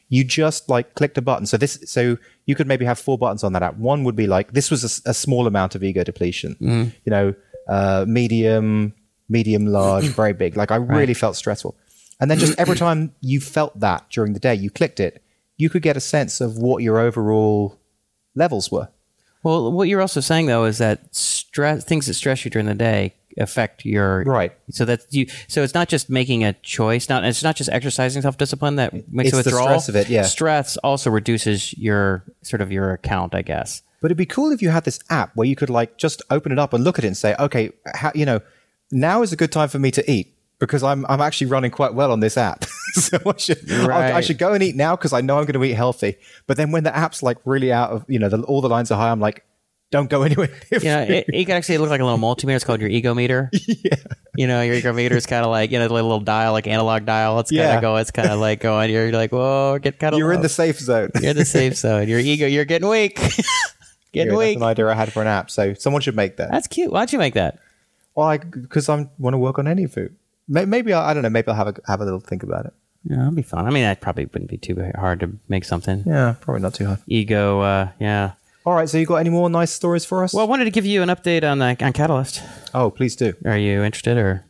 you just like clicked a button. So this, so you could maybe have four buttons on that app. One would be like this was a small amount of ego depletion. You know, uh, medium, medium, large, [CLEARS THROAT] very big. Like I really felt stressful, and then just every [CLEARS THROAT] time you felt that during the day, you clicked it. You could get a sense of what your overall levels were. Well, what you're also saying though is that stress things that stress you during the day affect your Right. So that's you. So it's not just making a choice. Not it's not just exercising self discipline that makes It's a the stress of it, yeah. Stress also reduces your sort of your account, I guess. But it'd be cool if you had this app where you could like just open it up and look at it and say, okay, how, you know, now is a good time for me to eat because I'm I'm actually running quite well on this app. [LAUGHS] so I should I- I, should go and eat now because I know I'm going to eat healthy. But then when the app's like really out of you know the, all the lines are high, I'm like, don't go anywhere. You know, it, it can actually look like a little multimeter. It's called your ego meter. [LAUGHS] Yeah. You know, your ego meter is kind of like, you know, the little dial, like analog dial. It's kind Yeah. of going, it's kind of like going, you're like, whoa, get kind of You're in the safe zone. you're in the safe [LAUGHS] zone. Your ego, you're getting weak. [LAUGHS] Yeah, getting that's weak. an idea I had for an app. So someone should make that. That's cute. Why don't you make that? Well, I, because I want to work on AnyFu. May- Maybe I, I don't know. Maybe I'll have a have a little think about it. Yeah, that'd be fun. I mean, that probably wouldn't be too hard to make something. Yeah, probably not too hard. Ego, uh, yeah. All right. So you got any more nice stories for us? Well, I wanted to give you an update on uh, on Catalyst. oh, please do. Are you interested or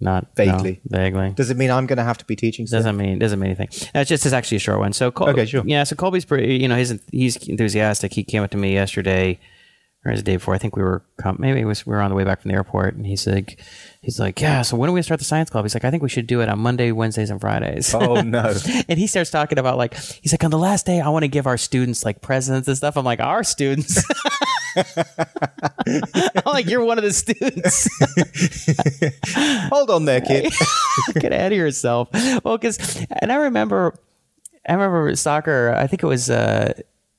not? Vaguely. No, vaguely. Does it mean I'm going to have to be teaching? soon? Doesn't mean doesn't mean anything. No, it's just it's actually a short one. So Col- Okay, sure. Yeah, so Colby's pretty. You know, he's he's enthusiastic. He came up to me yesterday, or the day before. I think we were com- maybe it was we were on the way back from the airport, and he's like, he's like, yeah. So when are we gonna start the science club? He's like, I think we should do it on Monday, Wednesdays, and Fridays. Oh no. [LAUGHS] and he starts talking about like he's like on the last day I want to give our students like presents and stuff. I'm like our students. [LAUGHS] I'm like you're one of the students. [LAUGHS] Hold on there, kid. Get ahead of yourself. Well, because and I remember, I remember soccer. I think it was. Uh,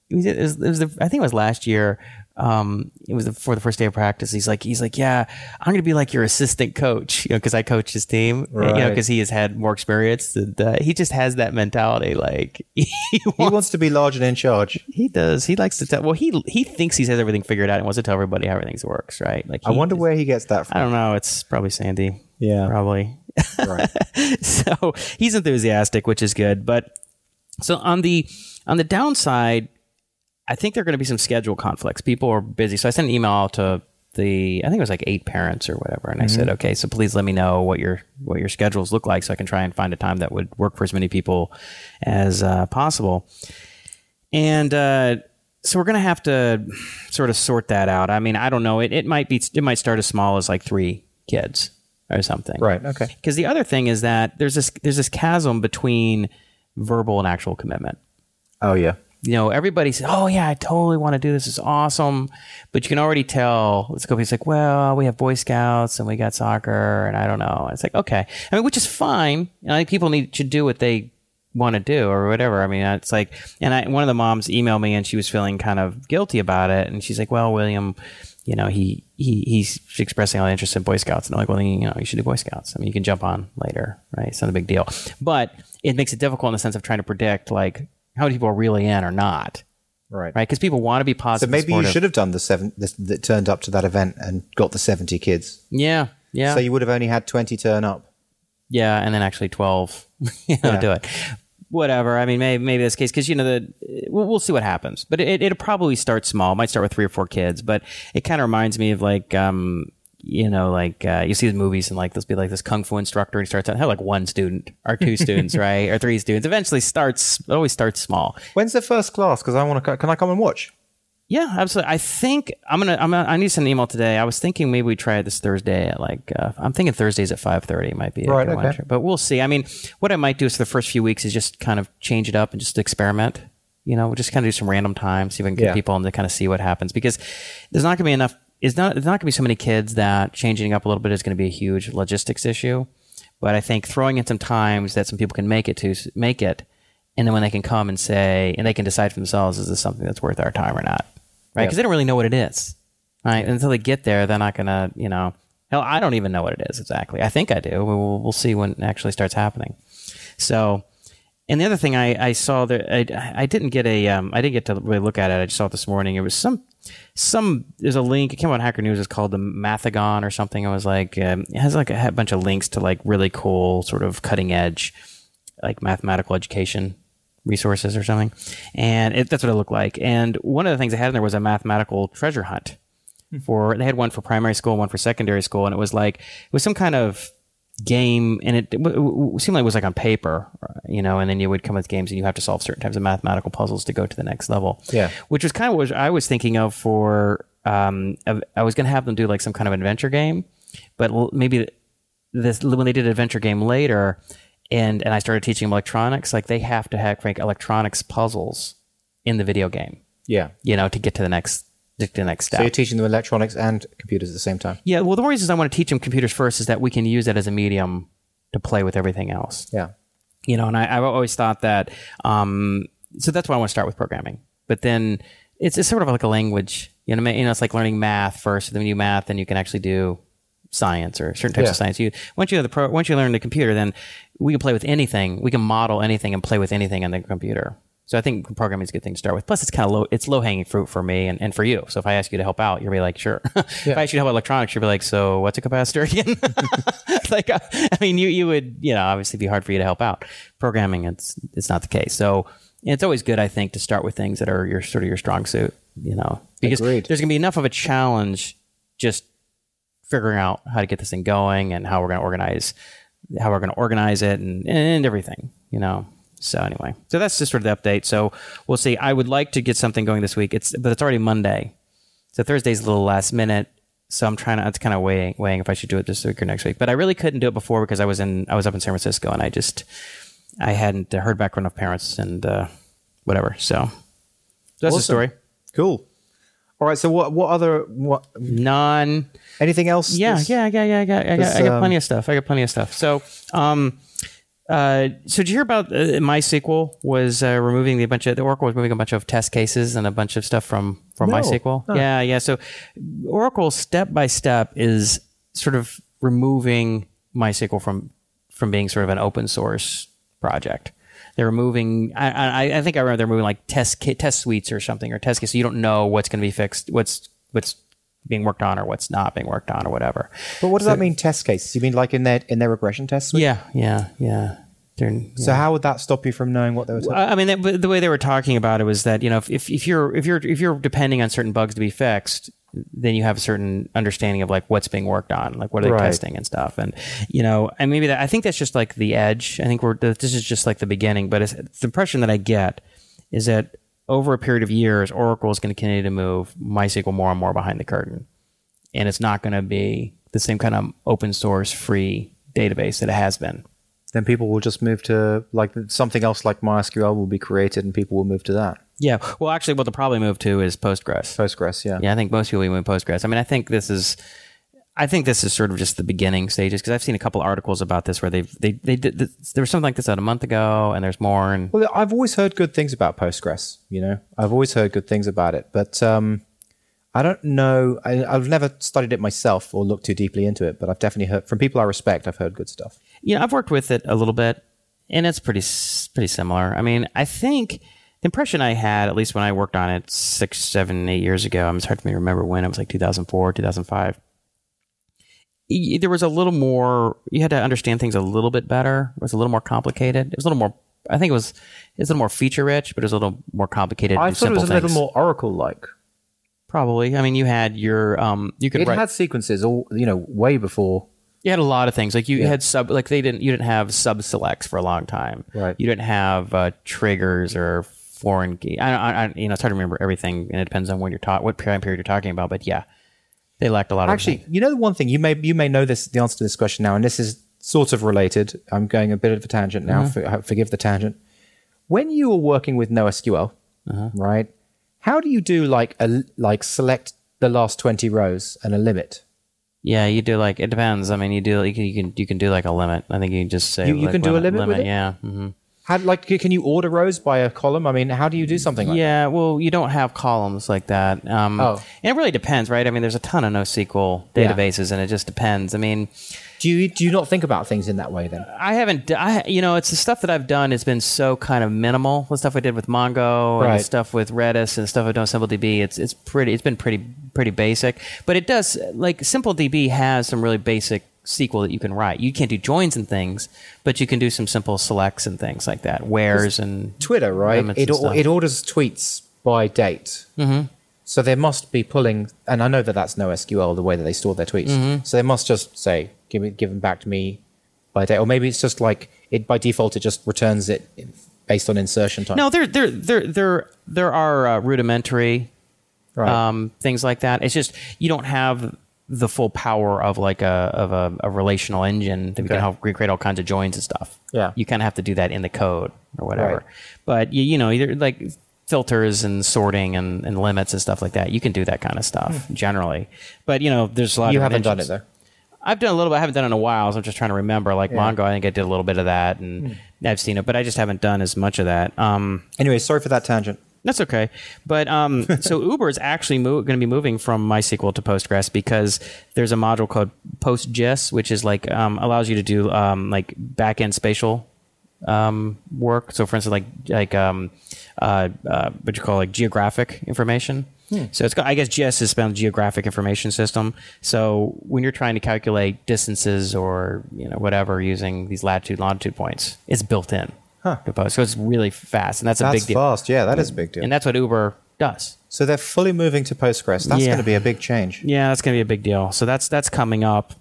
it was, it was the, I think it was last year. Um, it was for the first day of practice. He's like, he's like, yeah, I'm going to be like your assistant coach, [LAUGHS] you know, because I coach his team, you know, because he has had more experience. And uh, he just has that mentality. Like [LAUGHS] he he wants to be large and in charge. He does. He likes to tell. Well, he he thinks he has everything figured out and wants to tell everybody how everything works. Right? Like I wonder where he gets that from. I don't know. It's probably Sandy. Yeah. probably. Right. [LAUGHS] so he's enthusiastic, which is good. But so on the on the downside, I think there are going to be some schedule conflicts. People are busy, so I sent an email to the I think it was like eight parents or whatever, and I said, okay, so please let me know what your what your schedules look like, so I can try and find a time that would work for as many people as uh, possible. And uh, so we're going to have to sort of sort that out. I mean, I don't know. It, it might be it might start as small as like three kids or something. Right. Okay. Because the other thing is that there's this there's this chasm between verbal and actual commitment. Oh yeah. You know, everybody says, "Oh yeah, I totally want to do this. It's awesome," but you can already tell. Going to be like, "Well, we have Boy Scouts and we got soccer, and I don't know." It's like, okay, I mean, which is fine. I think people need to do what they want to do or whatever. I mean, it's like, and I, one of the moms emailed me and she was feeling kind of guilty about it, and she's like, "Well, William." You know, he, he he's expressing all the interest in Boy Scouts, and I'm like, well, you know, you should do Boy Scouts. I mean, you can jump on later, right? It's not a big deal, but it makes it difficult in the sense of trying to predict like how many people are really in or not, Right. right? Because people want to be positive. So maybe you should have done the seven that that turned up to that event and got the seventy kids. Yeah, yeah, So you would have only had twenty turn up. yeah, and then actually twelve, [LAUGHS] you know, Yeah. do it. Whatever. I mean, maybe maybe the case because you know the we'll, we'll see what happens, but it, it'll probably start small. It might start with three or four kids, but it kind of reminds me of like um you know like uh, you see the movies and like there'll be like this kung fu instructor and he starts out have like one student or two students [LAUGHS] right or three students. Eventually starts it always starts small. When's the first class? Because I want to. Can I come and watch? Yeah, absolutely. I think I'm gonna. I'm gonna. I need to send an email today. I was thinking maybe we try it this Thursday at like. Uh, I'm thinking Thursdays at five thirty might be a Right, good one. okay. But we'll see. I mean, what I might do is for the first few weeks is just kind of change it up and just experiment. You know, just kind of do some random time, see if I can get Yeah. people in to kind of see what happens because there's not gonna be enough. It's not. There's not gonna be so many kids that changing up a little bit is gonna be a huge logistics issue. But I think throwing in some times that some people can make it to make it, and then when they can come and say and they can decide for themselves is this something that's worth our time or not right? Because they don't really know what it is, right? Until they get there, they're not gonna, you know, hell, I don't even know what it is exactly. I think I do. We'll, we'll see when it actually starts happening. So, and the other thing I, I saw that I, I didn't get a, um, I didn't get to really look at it. I just saw it this morning. It was some, some, there's a link. It came out on Hacker News. It's called the Mathigon or something. It was like, um, it has like a, bunch of links to like really cool, sort of cutting edge, like mathematical education resources or something. And it, that's what it looked like. And one of the things they had in there was a mathematical treasure hunt. For they had one for primary school, one for secondary school, and it was like it was some kind of game, and it, w- w- seemed like it was like on paper, you know. And then you would come with games, and you have to solve certain types of mathematical puzzles to go to the next level. Yeah. which was kind of what I was thinking of for. Um, I was going to have them do like some kind of adventure game. but l- maybe this when they did adventure game later, and and I started teaching them electronics, like they have to have like electronics puzzles in the video game, Yeah. you know, to get to the next the next step. So you're teaching them electronics and computers at the same time. yeah, well, the reasons I want to teach them computers first is that we can use that as a medium to play with everything else. Yeah. you know, and I, I've always thought that. Um, so that's why I want to start with programming. But then it's, it's sort of like a language. You know, you know, it's like learning math first. Then you do math, then you can actually do science or certain types Yeah. of science. You once you have the pro, once you learn the computer, then we can play with anything. We can model anything and play with anything on the computer. So I think programming is a good thing to start with. Plus, it's kind of low. It's low hanging fruit for me and, and for you. So if I ask you to help out, you'll be like, sure. [LAUGHS] if I ask you to help with electronics, you'll be like, so what's a capacitor again? [LAUGHS] like, uh, I mean, you you would you know obviously be hard for you to help out. Programming, it's it's not the case. So it's always good, I think, to start with things that are your sort of your strong suit. You know, because Agreed. there's gonna be enough of a challenge just figuring out how to get this thing going and how we're gonna organize how we're gonna organize it and and everything. You know. So anyway, so that's just sort of the update. So we'll see. I would like to get something going this week. It's but it's already Monday, so Thursday's a little last minute. So I'm trying to. It's kind of weighing weighing if I should do it this week or next week. But I really couldn't do it before because I was in I was up in San Francisco and I just I hadn't heard back from enough parents and uh, whatever. So that's the story. Cool. All right. So what? What other? What? Non. Anything else? Yeah, yeah, yeah, yeah. I got, I got, I got um, plenty of stuff. I got plenty of stuff. So, um, uh, so did you hear about uh, MySQL was uh, removing a bunch of the Oracle was moving a bunch of test cases and a bunch of stuff from from No. MySQL? No. Yeah, yeah. So Oracle step by step is sort of removing MySQL from from being sort of an open source project. They're removing. I, I, I think I remember they're moving like test test suites or something or test cases. So you don't know what's going to be fixed, what's what's being worked on or what's not being worked on or whatever. But what does that mean? Test cases? You mean like in their in their regression tests? Yeah, yeah, yeah. They're, So how would that stop you from knowing what they were talking? I I mean, the, the way they were talking about it was that you know if, if if you're if you're if you're depending on certain bugs to be fixed, then you have a certain understanding of like what's being worked on, like what are they Right. testing and stuff, and you know, and maybe that I think that's just like the edge. I think we're this is just like the beginning, but it's, the impression that I get is that over a period of years, Oracle is going to continue to move MySQL more and more behind the curtain, and it's not going to be the same kind of open source free database that it has been. Then people will just move to like something else like MySQL will be created and people will move to that. Yeah. Well, actually, what they'll probably move to is Postgres. Postgres, yeah. Yeah, I think most people will move Postgres. I mean, I think this is, I think this is sort of just the beginning stages because I've seen a couple articles about this where they've they they did this, there was something like this out a month ago, and there's more. And Well, I've always heard good things about Postgres. You know, I've always heard good things about it, but um, I don't know. I, I've never studied it myself or looked too deeply into it, but I've definitely heard from people I respect. I've heard good stuff. you know, I've worked with it a little bit, and it's pretty pretty similar. I mean, I think the impression I had, at least when I worked on it six, seven, eight years ago, um, I'm hard for me to remember when it was like 2004, 2005. y- There was a little more. You had to understand things a little bit better. It was a little more complicated. It was a little more. I think it was. It's a little more feature rich, but it was a little more complicated. to I do thought it was a simple little more Oracle-like. Probably. I mean, you had your. Um, you could It write. had sequences all you know way before. You had a lot of things like you Yeah. had sub like they didn't you didn't have sub selects for a long time. Right. You didn't have uh, triggers or foreign key. I, I, I you know it's hard to remember everything and it depends on when you're taught what time period you're talking about. But yeah, they lacked a lot of Actually, you know the one thing you may you may know this the answer to this question now, and this is sort of related. I'm going a bit of a tangent now. For, forgive the tangent. When you were working with NoSQL, right? How do you do like a like select the last twenty rows and a limit? Yeah, you do like it depends. I mean, you do you can you can, you can do like a limit. I think you can just say You- you like, can do a limit with it? Yeah. hmm How like can you order rows by a column? I mean, how do you do something like Yeah, well, you don't have columns like that. Um, Oh. and it really depends, right? I mean, there's a ton of NoSQL Yeah. databases, and it just depends. I mean, that? Do you do you not think about things in that way then? I haven't. I you know, it's the stuff that I've done has been so kind of minimal. The stuff I did with Mongo and Right. the stuff with Redis and the stuff I've done with SimpleDB. It's it's pretty. It's been pretty pretty basic. But it does like SimpleDB has some really basic SQL that you can write. You can't do joins and things, but you can do some simple selects and things like that. Wheres and Twitter, right? It and it orders tweets by date. Mm-hmm. So they must be pulling, and I know that that's no SQL the way that they store their tweets. Mm-hmm. So they must just say, "Give me, give them back to me by date," or maybe it's just like it by default. It just returns it based on insertion time. No, there, there, there, there, there are uh, rudimentary right? um, things like that. It's just you don't have the full power of like a of a, a relational engine that we can help recreate all kinds of joins and stuff. Yeah. you kind of have to do that in the code or whatever. Right. But you, you know, either like filters and sorting and, and limits and stuff like that. You can do that kind of stuff generally. But you know, there's a lot. You of haven't done it though. I've done a little bit. I haven't done it in a while, so I'm just trying to remember. Like Yeah. Mongo, I think I did a little bit of that, and I've seen it, but I just haven't done as much of that. Um, Anyway, sorry for that tangent. that's okay. But um, [LAUGHS] so Uber is actually mo- going to be moving from MySQL to Postgres because there's a module called PostGIS, which is like um, allows you to do um, like backend spatial um, work. So, for instance, like like um, uh, uh, what you call like geographic information. So it's got, I guess GIS is spelled geographic information system. So when you're trying to calculate distances or you know whatever using these latitude longitude points, it's built in. Huh. Post. So it's really fast, and that's a big deal. fast. Yeah, that is a big deal. And that's what Uber does. so they're fully moving to Postgres. That's Yeah. going to be a big change. Yeah, that's going to be a big deal. So that's that's coming up.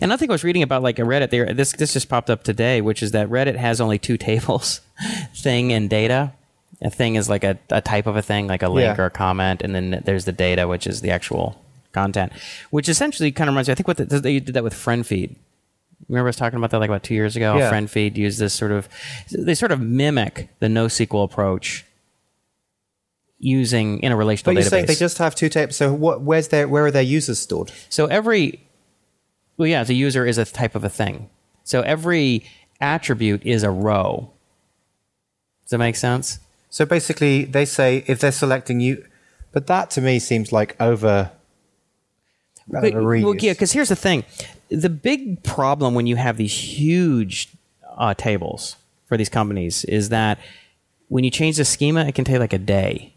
And I think I was reading about like a Reddit there. This this just popped up today, which is that Reddit has only two tables, [LAUGHS] thing and data. A thing is like a, a type of a thing, like a link Yeah. or a comment, and then there's the data, which is the actual content, which essentially kind of reminds me. I think what the, they did that with FriendFeed. Remember I was talking about that like about two years ago. Yeah. FriendFeed used this sort of they sort of mimic the NoSQL approach using in a relational But you're database. saying they just have two tables. So what? Where's their? Where are their users stored? So every, well, yeah, the user is a type of a thing. So every attribute is a row. Does that make sense? So basically, they say if they're selecting you, but that to me seems like over. But- well, yeah, because here's the thing: the big problem when you have these huge uh, tables for these companies is that when you change the schema, it can take like a day.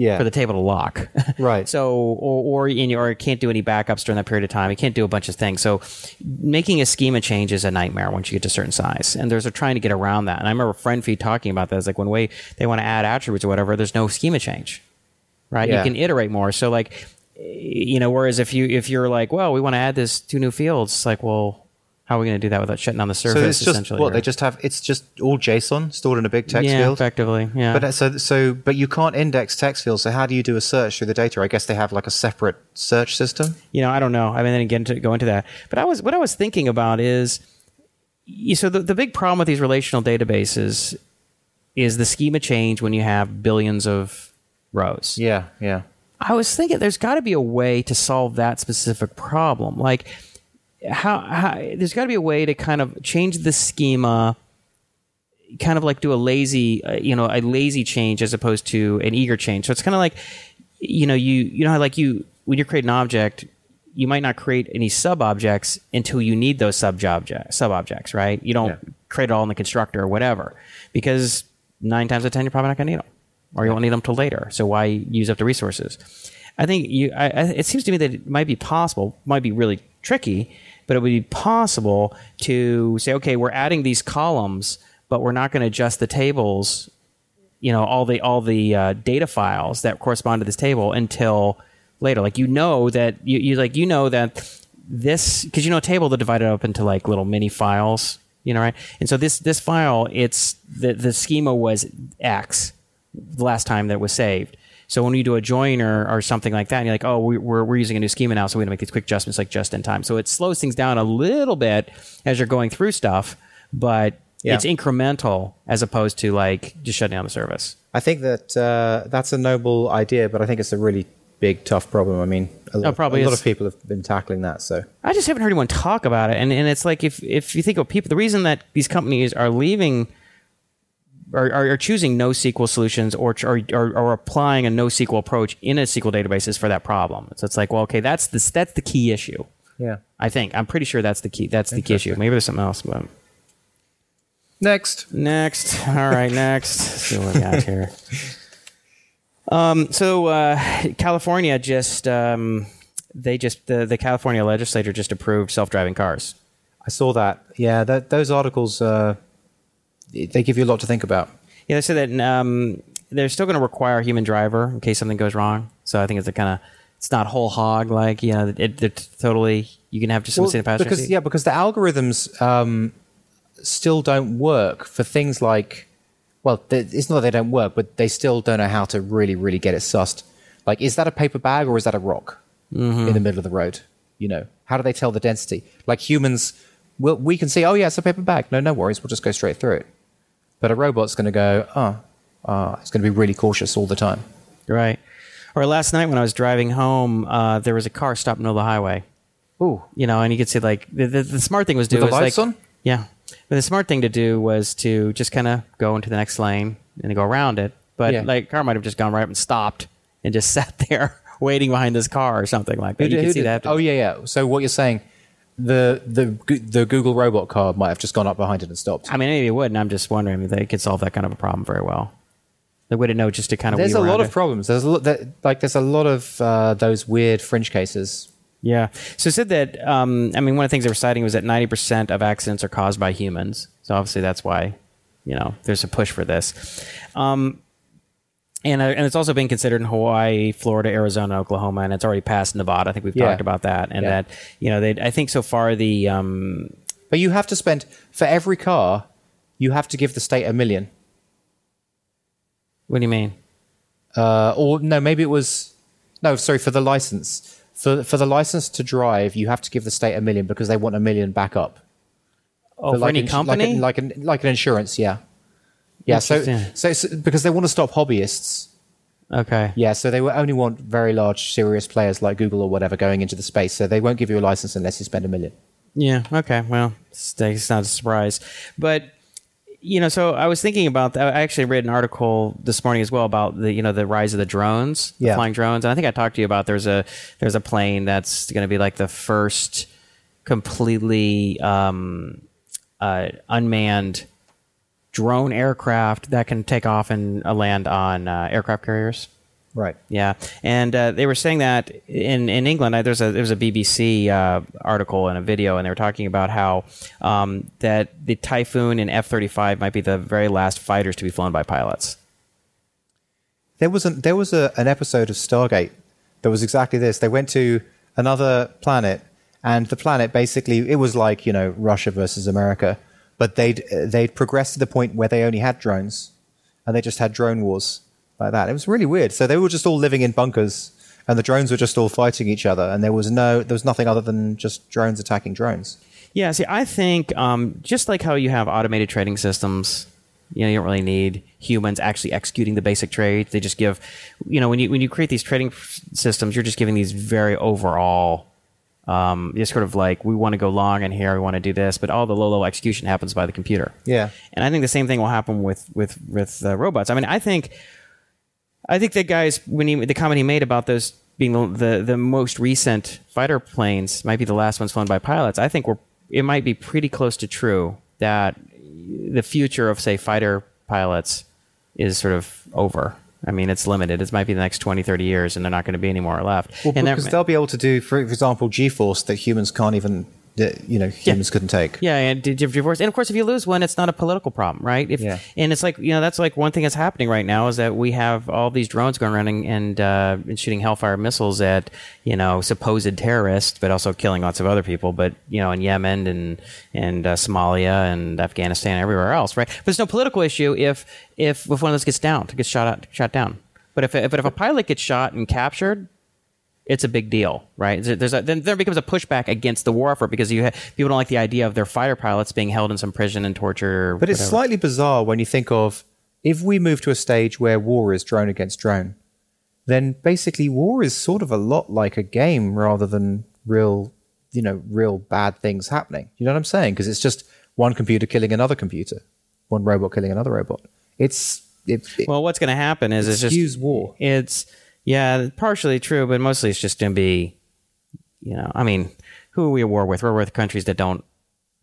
Yeah. for the table to lock. [LAUGHS] Right. So, or or, in your, or it can't do any backups during that period of time. It can't do a bunch of things. So, making a schema change is a nightmare once you get to a certain size. And there's a trying to get around that. And I remember friend FriendFeed talking about that. It's like when way they want to add attributes or whatever, there's no schema change, right? Yeah. You can iterate more. So, like, you know, whereas if you if you're like, well, we want to add this two new fields, it's like, well, how are we going to do that without shutting down the so service? it's just essentially, what or- they just have. It's just all JSON stored in a big text yeah, field. effectively, yeah. But uh, so so but you can't index text fields. So how do you do a search through the data? I guess they have like a separate search system. you know, I don't know. I mean, then again, to go into that. But I was what I was thinking about is, you, so the the big problem with these relational databases is the schema change when you have billions of rows. Yeah, yeah. I was thinking there's got to be a way to solve that specific problem. Like, how, how there's got to be a way to kind of change the schema, kind of like do a lazy, uh, you know, a lazy change as opposed to an eager change. So it's kind of like, you know, you you know how like you when you create an object, you might not create any sub objects until you need those sub objects, sub objects, right? You don't Yeah. create it all in the constructor or whatever because nine times out of ten you're probably not going to need them or you won't need them till later. So why use up the resources? I think you. I, I, it seems to me that it might be possible, might be really tricky, but it would be possible to say, okay, we're adding these columns, but we're not going to adjust the tables. You know, all the all the uh, data files that correspond to this table until later. Like you know that you, you like you know that this because you know a table that divided up into like little mini files. You know, right? And so this this file, it's the the schema was X the last time that it was saved. So when you do a join or, or something like that, and you're like, oh, we- we're, we're using a new schema now, so we're going to make these quick adjustments like just in time. So it slows things down a little bit as you're going through stuff, but Yeah. it's incremental as opposed to like just shutting down the service. I think that uh, that's a noble idea, but I think it's a really big, tough problem. I mean, a lot, Oh, a lot of people have been tackling that. So I just haven't heard anyone talk about it. And, and it's like if, if you think of people, the reason that these companies are leaving are, are choosing NoSQL solutions or, or, or, or applying a NoSQL approach in a SQL database is for that problem. So it's like, well, okay, that's the, that's the key issue. yeah. I think. I'm pretty sure that's the key. That's the key issue. Maybe there's something else, but Next, next. [LAUGHS] All right, next. Let's see what we got here. [LAUGHS] Um, so uh, California just um, they just the, the California legislature just approved self-driving cars. I saw that. Yeah, that, those articles uh, they give you a lot to think about. Yeah, they said that um, they're still going to require a human driver in case something goes wrong. So I think it's a kind of it's not whole hog like you know it, it totally you can have just Well, in the passenger because seat. yeah, because the algorithms um, still don't work for things like. Well, they, it's not that they don't work, but they still don't know how to really, really get it sussed. Like, is that a paper bag or is that a rock Mm-hmm. in the middle of the road? You know, how do they tell the density? Like humans, will we can see, oh yeah, it's a paper bag. No, no worries, we'll just go straight through it. But a robot's going to go, oh, uh, it's going to be really cautious all the time. Right. Or last night when I was driving home, uh, there was a car stopped in the middle of the highway. Ooh, You know, and you could see like the, the, the smart thing was to do With the was lights like, on? Yeah. But the smart thing to do was to just kind of go into the next lane and go around it. But Yeah. like car might have just gone right up and stopped and just [LAUGHS] sat there waiting behind this car or something like that. Who you did- can who see did- that. Oh yeah, yeah. So what you're saying, the the the Google robot car might have just gone up behind it and stopped. I mean, maybe it would, and I'm just wondering if they could solve that kind of a problem very well. They wouldn't know just to kind of. There's a lot of it. problems. There's a lot that like there's a lot of uh, those weird fringe cases. Yeah. So it said that, um, I mean, one of the things they were citing was that 90% of accidents are caused by humans. So obviously that's why, you know, there's a push for this. Um, and, uh, and it's also being considered in Hawaii, Florida, Arizona, Oklahoma, and it's already passed Nevada. I think we've Yeah. talked about that. And Yeah. that, you know, they, I think so far the, um, But you have to spend for every car, you have to give the state a million. what do you mean? Uh, or no, maybe it was no. Sorry for the license. For for the license to drive, you have to give the state a million because they want a million back up. Oh, for like any company? like, like an like an insurance, yeah, yeah. So, so so because they want to stop hobbyists, okay. yeah. So they will only want very large, serious players like Google or whatever going into the space. So they won't give you a license unless you spend a million. Yeah. Okay. Well, it's, not a surprise, but you know, so I was thinking about. I actually read an article this morning as well about the you know the rise of the drones, the Yeah. flying drones, and I think I talked to you about there's a there's a plane that's going to be like the first completely um, uh, unmanned drone aircraft that can take off and uh, land on uh, aircraft carriers. Right. Yeah, and uh, they were saying that in in England, uh, there's a there was a BBC uh, article and a video, and they were talking about how um, that the Typhoon and F thirty five might be the very last fighters to be flown by pilots. There was an, there was a, an episode of Stargate that was exactly this. They went to another planet, and the planet basically it was like you know Russia versus America, but they'd they'd progressed to the point where they only had drones, and they just had drone wars like that. It was really weird. So they were just all living in bunkers, and the drones were just all fighting each other, and there was no there was nothing other than just drones attacking drones. Yeah, see, I think um, just like how you have automated trading systems, you know, you don't really need humans actually executing the basic trades. They just give, you know, when you when you create these trading systems, you're just giving these very overall, um, just sort of like we want to go long in here, we want to do this, but all the low level execution happens by the computer. Yeah. and I think the same thing will happen with with with uh, robots. I mean, I think, I think that guys when he the comment he made about those being the, the the most recent fighter planes might be the last ones flown by pilots. I think we're it might be pretty close to true that the future of say fighter pilots is sort of over. I mean, it's limited. It might be the next 20, 30 years, and they're not going to be any more left. Well, and because they'll be able to do, for example, G-force that humans can't even, that, you know, humans couldn't take. Yeah, and di- di- divorce. And of course, if you lose one, it's not a political problem, right? If, Yeah. And it's like you know that's like one thing that's happening right now is that we have all these drones going around and and, uh, and shooting Hellfire missiles at you know supposed terrorists, but also killing lots of other people. But you know in Yemen and and uh, Somalia and Afghanistan, and everywhere else, right? But there's no political issue if if if one of those gets down, gets shot out, shot down. But if if, if a pilot gets shot and captured, it's a big deal, right? There's a, then there becomes a pushback against the war effort because you ha- people don't like the idea of their fighter pilots being held in some prison and torture. But it's slightly bizarre when you think of if we move to a stage where war is drone against drone, then basically war is sort of a lot like a game rather than real, you know, real bad things happening. You know what I'm saying? Because it's just one computer killing another computer, one robot killing another robot. It's it, it- well, what's going to happen is it's just skews war. It's yeah, partially true, but mostly it's just going to be, you know, I mean, who are we at war with? We're with countries that don't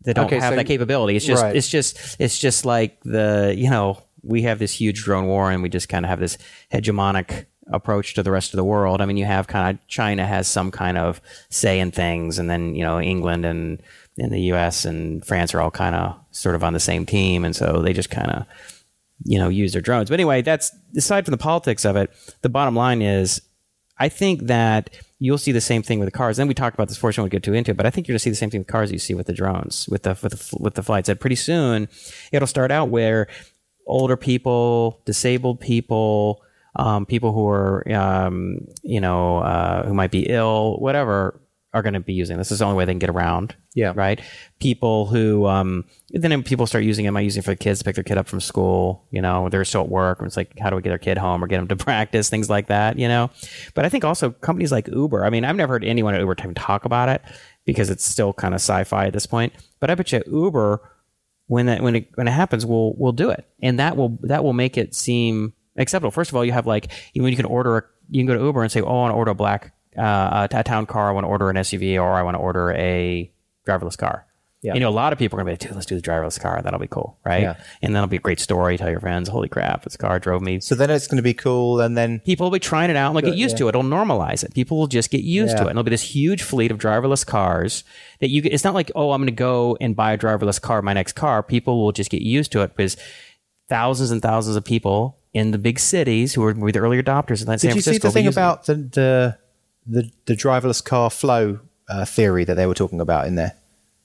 that don't Okay, have so- that capability. It's just right. it's just it's just like the you know we have this huge drone war and we just kind of have this hegemonic approach to the rest of the world. I mean, you have kind of China has some kind of say in things, and then you know England and and the U.S. and France are all kind of sort of on the same team, and so they just kind of you know use their drones. But anyway, that's aside from the politics of it. The bottom line is, I think that you'll see the same thing with the cars. Then we talked about this fortune we'll get too into, it, but I think you're going to see the same thing with cars you see with the drones, with the with the with the flights. That pretty soon it'll start out where older people, disabled people, um, people who are um, you know uh, who might be ill, whatever, are going to be using this. This is the only way they can get around. Yeah. Right. People who, um, then people start using it. Am I using it for the kids to pick their kid up from school? You know, they're still at work. And it's like, how do we get their kid home or get them to [LAUGHS] practice? Things like that, you know? But I think also companies like Uber, I mean, I've never heard anyone at Uber even talk about it because it's still kind of sci fi at this point. But I bet you Uber, when that when it when it happens, will will do it, and that will that will make it seem acceptable. First of all, you have like you when you can order a, you can go to Uber and say, oh, I want to order a black uh, a, a town car, I want to order an SUV, or I want to order a driverless car. Yeah. You know, a lot of people are going to be like, dude, let's do the driverless car. That'll be cool, right? Yeah. And that'll be a great story. Tell your friends, holy crap, this car drove me. So then it's going to be cool, and then People will be trying it out and they'll get used yeah. to it. It'll normalize it. People will just get used to it. And there'll be this huge fleet of driverless cars that you get. It's not like, oh, I'm going to go and buy a driverless car, my next car. People will just get used to it because thousands and thousands of people in the big cities who are were the early adopters in that San Did you see the thing will be using it. about the the the, the driverless car flow uh, theory that they were talking about in there?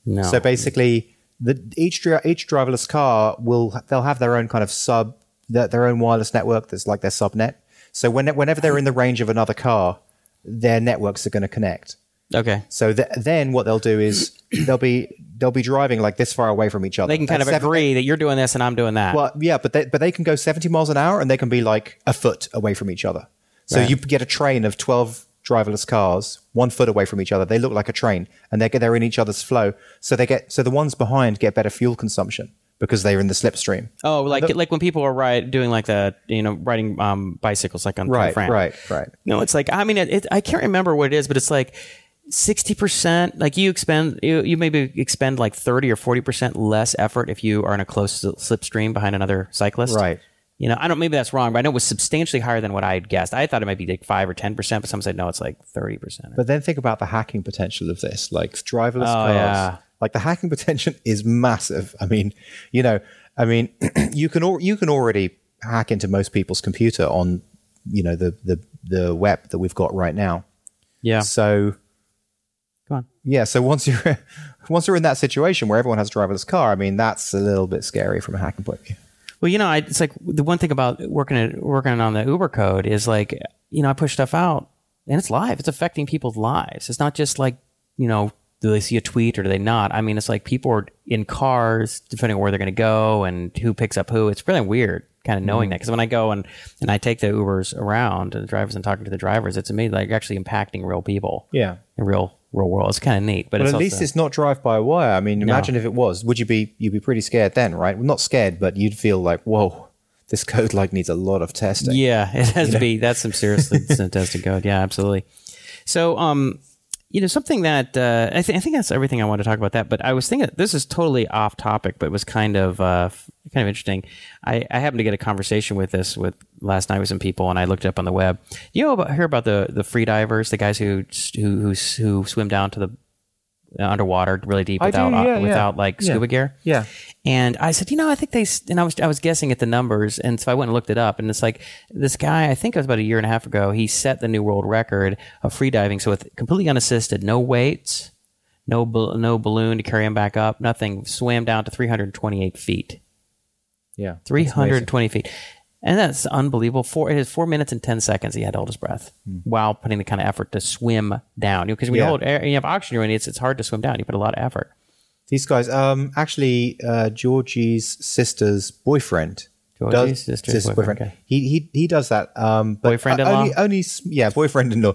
No. So basically, the, each each driverless car will they'll have their own kind of sub their, their own wireless network that's like their subnet. So when, whenever they're in the range of another car, their networks are going to connect. okay. So th- then what they'll do is [CLEARS THROAT] they'll be they'll be driving like this far away from each other. They can kind At of seven- agree that you're doing this and I'm doing that. Well, yeah, but they, but they can go 70 miles an hour and they can be like a foot away from each other. So Right. you get a train of 12 driverless cars, one foot away from each other. They look like a train and they get they're in each other's flow. So they get so the ones behind get better fuel consumption because they're in the slipstream. oh, like like when people are ride, doing like the, you know, riding um, bicycles like on on Right, France. right, right. No, it's like I mean, it, it, I can't remember what it is, but it's like sixty percent. Like you expend, you, you maybe expend like thirty or forty percent less effort if you are in a close slipstream behind another cyclist. Right. You know, I don't. Maybe that's wrong, but I know it was substantially higher than what I had guessed. I thought it might be like five or ten percent, but some said no, it's like thirty percent. But then think about the hacking potential of this, like driverless Oh, cars. yeah. Like the hacking potential is massive. I mean, you know, I mean, [CLEARS THROAT] you can al- you can already hack into most people's computer on, you know, the the the web that we've got right now. Yeah. So Go on. yeah, so once you're [LAUGHS] once you're in that situation where everyone has a driverless car, I mean, that's a little bit scary from a hacking point of view. Well, you know, I, it's like the one thing about working at, working on the Uber code is like, you know, I push stuff out and it's live. It's affecting people's lives. It's not just like, you know, do they see a tweet or do they not? I mean, it's like people are in cars, depending on where they're going to go and who picks up who. It's really weird kind of knowing mm-hmm. that because when I go and, and I take the Ubers around and the drivers and talking to the drivers, it's amazing. Like actually impacting real people Yeah. in real, real world. It's kind of neat, but, it's at least also- it's not drive by wire. I mean, imagine if it was. Would you be you'd be pretty scared then, right? Well, not scared, but you'd feel like, whoa, this [LAUGHS] code like needs a lot of testing. Yeah, it [LAUGHS] has to be. That's some seriously [LAUGHS] tested code. Yeah, absolutely. So, um, you know, something that uh, I, think I think that's everything I want to talk about that. But I was thinking this is totally off topic, but it was kind of uh, kind of interesting. I, I happened to get a conversation with this with last night with some people, and I looked up on the web. You know, about, hear about the the free divers, the guys who who who, who swim down to the underwater really deep I do, without uh, yeah, yeah. without like Yeah. scuba gear. Yeah. And I said, you know, I think they, and I was, I was guessing at the numbers. And so I went and looked it up. And it's like this guy, I think it was about a year and a half ago, he set the new world record of free diving. So with completely unassisted, no weights, no, no balloon to carry him back up, nothing, swam down to 328 feet. Yeah. 320 feet. And that's unbelievable. Four, it is four minutes and 10 seconds he had to hold his breath while putting the kind of effort to swim down. Because when you. Yeah. hold air and you have oxygen, in it, it's, it's hard to swim down. You put a lot of effort. These guys, um, actually, uh, Georgie's sister's boyfriend. Georgie's sister's boyfriend, okay. He he he does that. Um, but Boyfriend-in-law? Only, only yeah, boyfriend-in-law.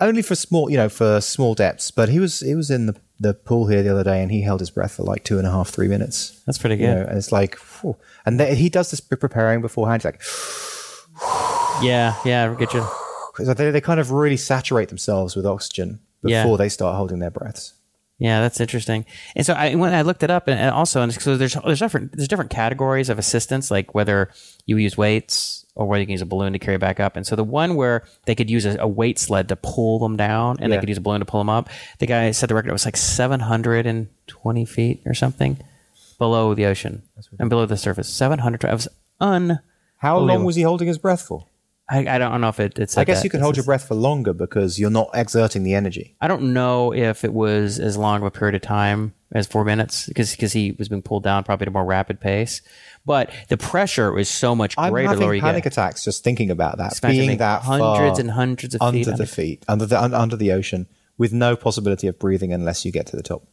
Only for small, you know, for small depths. But he was he was in the the pool here the other day, and he held his breath for like two and a half, three minutes. That's pretty You good. know, and it's like, phew. and then he does this preparing beforehand. He's like, [SIGHS] Yeah, yeah, get you. [SIGHS] because they they kind of really saturate themselves with oxygen before Yeah. they start holding their breaths. Yeah, that's interesting. And so I when I looked it up, and, and also, and so there's there's different there's different categories of assistance, like whether you use weights or whether you can use a balloon to carry back up. And so the one where they could use a, a weight sled to pull them down, and they could use a balloon to pull them up. The guy set the record; it was like 720 feet or something below the ocean and below the surface. 700. It was un. How long was he holding his breath for? I, I don't know if it. It's. I guess you can hold your breath for longer because you're not exerting the energy. I don't know if it was as long of a period of time as four minutes because because he was being pulled down probably at a more rapid pace. But the pressure was so much I'm greater lower having panic get. attacks just thinking about that. Imagine being that hundreds and hundreds of under feet the under- feet, under the un, under the ocean, with no possibility of breathing unless you get to the top.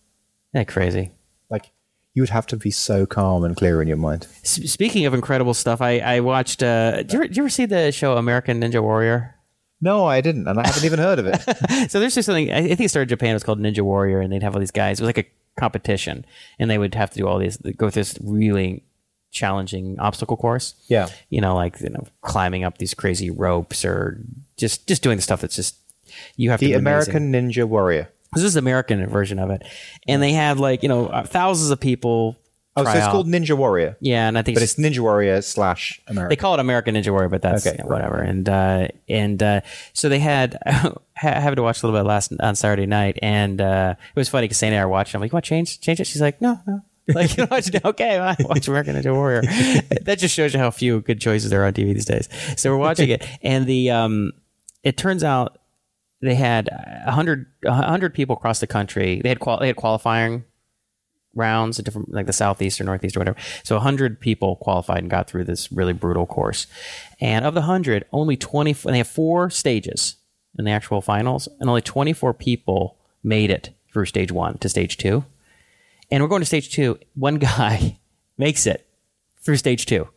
Yeah, crazy. Like you would have to be so calm and clear in your mind. S- speaking of incredible stuff, I, I watched. Uh, did, you ever, you ever see the show American Ninja Warrior? No, I didn't, and I haven't even heard of it. [LAUGHS] so there's just something. I think it started in Japan. It was called Ninja Warrior, and they'd have all these guys. It was like a competition, and they would have to do all these, go through this really challenging obstacle course. Yeah. you know, like you know, climbing up these crazy ropes or just just doing the stuff that's just you have to. The be amazing. American Ninja Warrior. This is the American version of it, and they had like you know uh, thousands of people. Oh, so it's out. called Ninja Warrior, yeah, and I think but it's Ninja Warrior slash American. they call it American Ninja Warrior, but that's Okay, you know, right. whatever. And uh, and uh, so they had [LAUGHS] I having to watch a little bit last on Saturday night, and uh, it was funny because Sandy and I were watching. I'm like, "You want to change change it?" She's like, "No, no." [LAUGHS] Like you know, okay, well, watch American Ninja Warrior. [LAUGHS] that just shows you how few good choices there are on TV these days. So we're watching it, and the um, it turns out they had a hundred a hundred people across the country. They had qual- they had qualifying rounds at different like the southeast or northeast or whatever. So a 100 people qualified and got through this really brutal course. And of the 100, only 20 and they have four stages in the actual finals and only 24 people made it through stage 1 to stage 2. And we're going to stage 2. One guy [LAUGHS] makes it through stage 2.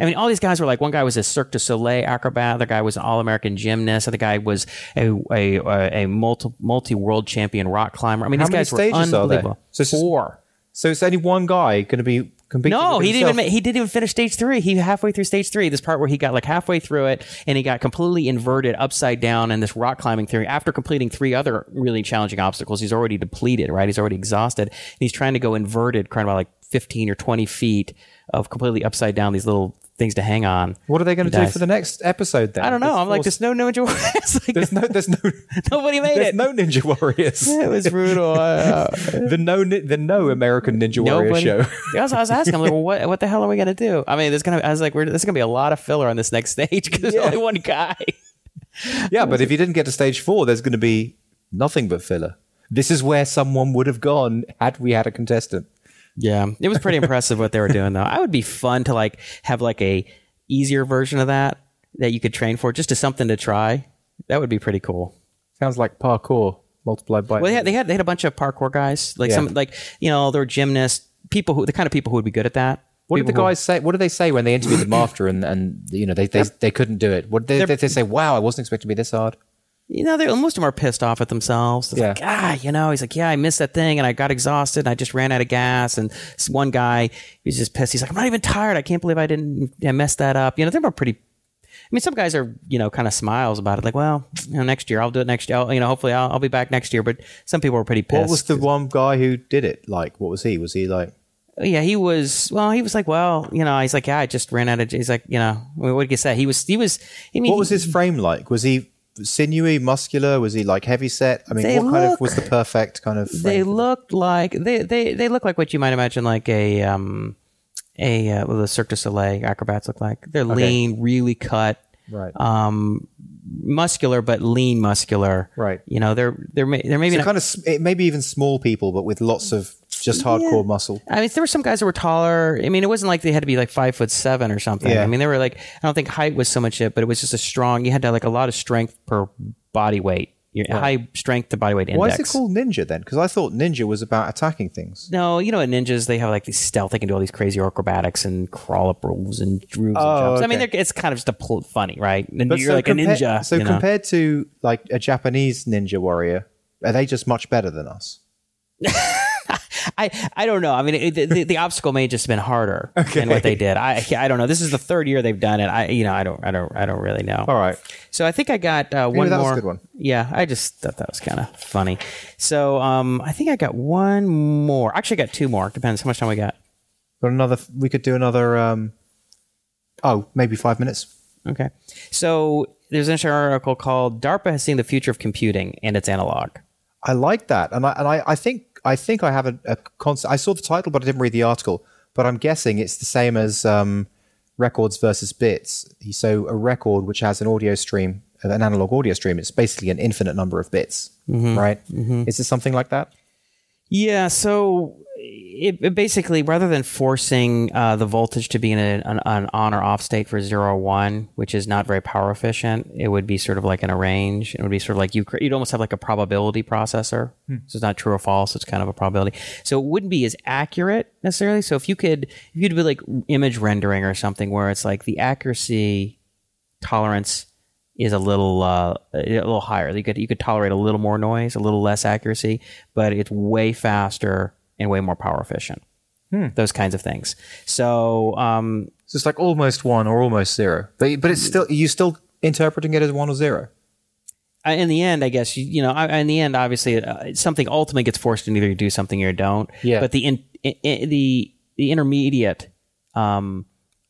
I mean, all these guys were like, one guy was a Cirque du Soleil acrobat, other guy was an All American gymnast, other guy was a a, a, a multi multi world champion rock climber. I mean, How these guys were unbelievable. So Four. So it's only one guy going to be. No, he didn't even himself. ma- he didn't even finish stage three. He halfway through stage three, this part where he got like halfway through it and he got completely inverted upside down in this rock climbing theory. After completing three other really challenging obstacles, he's already depleted, right? He's already exhausted. And he's trying to go inverted, kind of about like fifteen or twenty feet of completely upside down these little things to hang on. What are they going to do for the next episode? Then I don't know. I'm like, there's no ninja warriors. [LAUGHS] Like, There's no. There's no. [LAUGHS] nobody made There's it. no Ninja Warriors. it was brutal. [LAUGHS] Uh, the no. The no American Ninja Warrior show. I was, I was asking, I'm like, well, what, what the hell are we gonna do? I mean, there's gonna. I was like, we're, there's gonna be a lot of filler on this next stage because there's only one guy. yeah, but if you didn't get to stage four, there's going to be nothing but filler. This is where someone would have gone had we had a contestant. Yeah, it was pretty impressive what they were doing, though. I would be fun to like have like a easier version of that that you could train for, just as something to try. That would be pretty cool. Sounds like parkour multiplied by. Well, they had they had they had a bunch of parkour guys, like Yeah. some like you know they were gymnasts, people who the kind of people who would be good at that. what did the People who- guys say? What did they say when they interviewed them after and, and you know they, they, they couldn't do it? What did they, did they say? Wow, I wasn't expecting to be this hard. You know, they're, most of them are pissed off at themselves. It's Yeah. like, ah, you know, he's like, yeah, I missed that thing and I got exhausted and I just ran out of gas. And this one guy, he's just pissed. He's like, I'm not even tired. I can't believe I didn't I messed that up. You know, they're pretty. I mean, some guys are, you know, kind of smiles about it, like, well, you know, next year I'll do it next year. I'll, you know, hopefully I'll, I'll be back next year. But some people are pretty pissed. What was the one guy who did it like? What was he? Was he like? yeah, he was. Well, he was like, well, you know, he's like, yeah, I just ran out of. He's like, you know, what did you say? He was. He was. I mean, What was his frame like? Was he sinewy, muscular? Was he like heavy set? I mean, They what kind of was the perfect kind of? They looked like they they they look like what you might imagine like a um a uh, well, the Cirque du Soleil acrobats look like. They're lean, really cut, right. um, muscular but lean muscular. Right. You know, they're they're they're maybe So not, kind of maybe even small people, but with lots of just hardcore muscle. I mean, there were some guys that were taller. I mean, it wasn't like they had to be like five foot seven or something. Yeah. I mean, they were like I don't think height was so much it, but it was just a strong. You had to have like a lot of strength per body weight. Your high strength to body weight index. Why is it called ninja then? Because I thought ninja was about attacking things. No, you know, at ninjas they have like these stealth. They can do all these crazy acrobatics and crawl up roofs and roofs Oh, and jumps. I mean, it's kind of just a funny, right? And But you're so like compa- a ninja. So you know? compared to like a Japanese ninja warrior, are they just much better than us? [LAUGHS] I, I don't know. I mean, it, the, the, the obstacle may have just been harder [LAUGHS] than what they did. I I don't know. This is the third year they've done it. I you know I don't I don't I don't really know. All right. So I think I got uh, one was more. a good one. Yeah, I just thought that was kind of funny. So um, I think I got one more. Actually, I got two more. Depends how much time we got. Got another. We could do another. Um, oh, maybe five minutes. Okay. So there's an article called "DARPA has seen the future of computing and its analog." I like that, and I and I, I think I think I have a, a concept. I saw the title, but I didn't read the article. But I'm guessing it's the same as um, records versus bits. So a record which has an audio stream, an analog audio stream, it's basically an infinite number of bits, right? Is it something like that? Yeah, so it, basically rather than forcing uh, the voltage to be in a, an, an on or off state for zero or one, which is not very power efficient, it would be sort of like in a range. It would be sort of like you you'd almost have like a probability processor. So it's not true or false. It's kind of a probability. So it wouldn't be as accurate necessarily. So if you could if you could do like image rendering or something where it's like the accuracy tolerance is a little uh, a little higher. You could you could tolerate a little more noise, a little less accuracy, but it's way faster and way more power efficient. Those kinds of things. So um, So it's like almost one or almost zero, but but it's still you still interpreting it as one or zero. In the end, I guess you, you know. In the end, obviously, uh, something ultimately gets forced to either you do something or you don't. Yeah. But the in, i i the the intermediate um,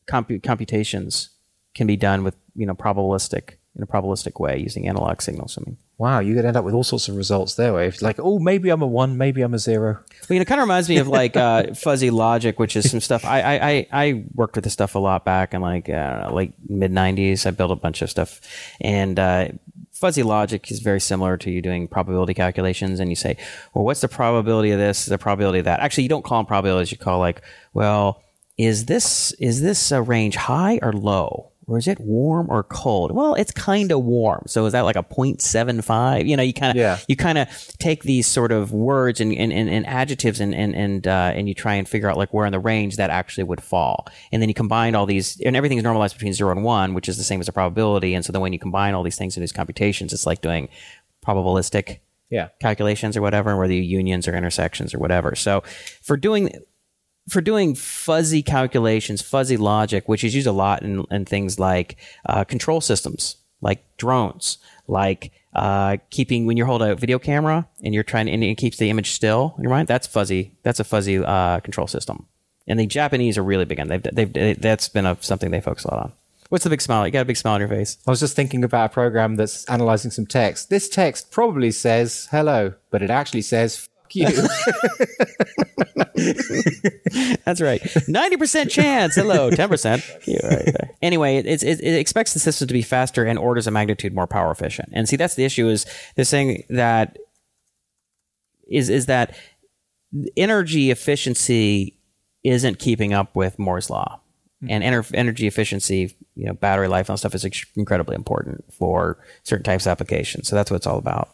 compu- computations can be done with you know probabilistic in a probabilistic way using analog signals. I mean, Wow, you could end up with all sorts of results there. Where it's like, oh, maybe I'm a one, maybe I'm a zero. Well, you know, it kind of reminds me of like uh, [LAUGHS] fuzzy logic, which is some stuff. I, I, I, I worked with this stuff a lot back in like uh, like mid '90s. I built a bunch of stuff, and uh, fuzzy logic is very similar to you doing probability calculations. And you say, well, what's the probability of this? The probability of that? Actually, you don't call them probabilities. You call like, well, is this is this a range high or low? Or is it warm or cold? Well, it's kind of warm. So is that like a 0.75? You know, you kind of Yeah. you kind of take these sort of words and, and, and, and adjectives and and and, uh, and you try and figure out like where in the range that actually would fall, and then you combine all these, and everything's normalized between zero and one, which is the same as a probability. And so then when you combine all these things in these computations, it's like doing probabilistic Yeah. calculations or whatever, whether you unions or intersections or whatever. So for doing for doing fuzzy calculations, fuzzy logic, which is used a lot in, in things like uh, control systems, like drones, like uh, keeping when you hold a video camera and you're trying and it keeps the image still in your mind. That's fuzzy. That's a fuzzy uh, control system. And the Japanese are really big on. They've, they've, they that's been a, something they focus a lot on. What's the big smile? You got a big smile on your face. I was just thinking about a program that's analyzing some text. This text probably says hello, but it actually says fuck you. [LAUGHS] That's right. Ninety percent chance. Hello, ten percent. [LAUGHS] Anyway, it, it, it expects the system to be faster and orders of magnitude more power efficient. And see, that's the issue. Is they're saying that is is that energy efficiency isn't keeping up with Moore's law, hmm. and ener- energy efficiency, you know, battery life and stuff is incredibly important for certain types of applications. So that's what it's all about.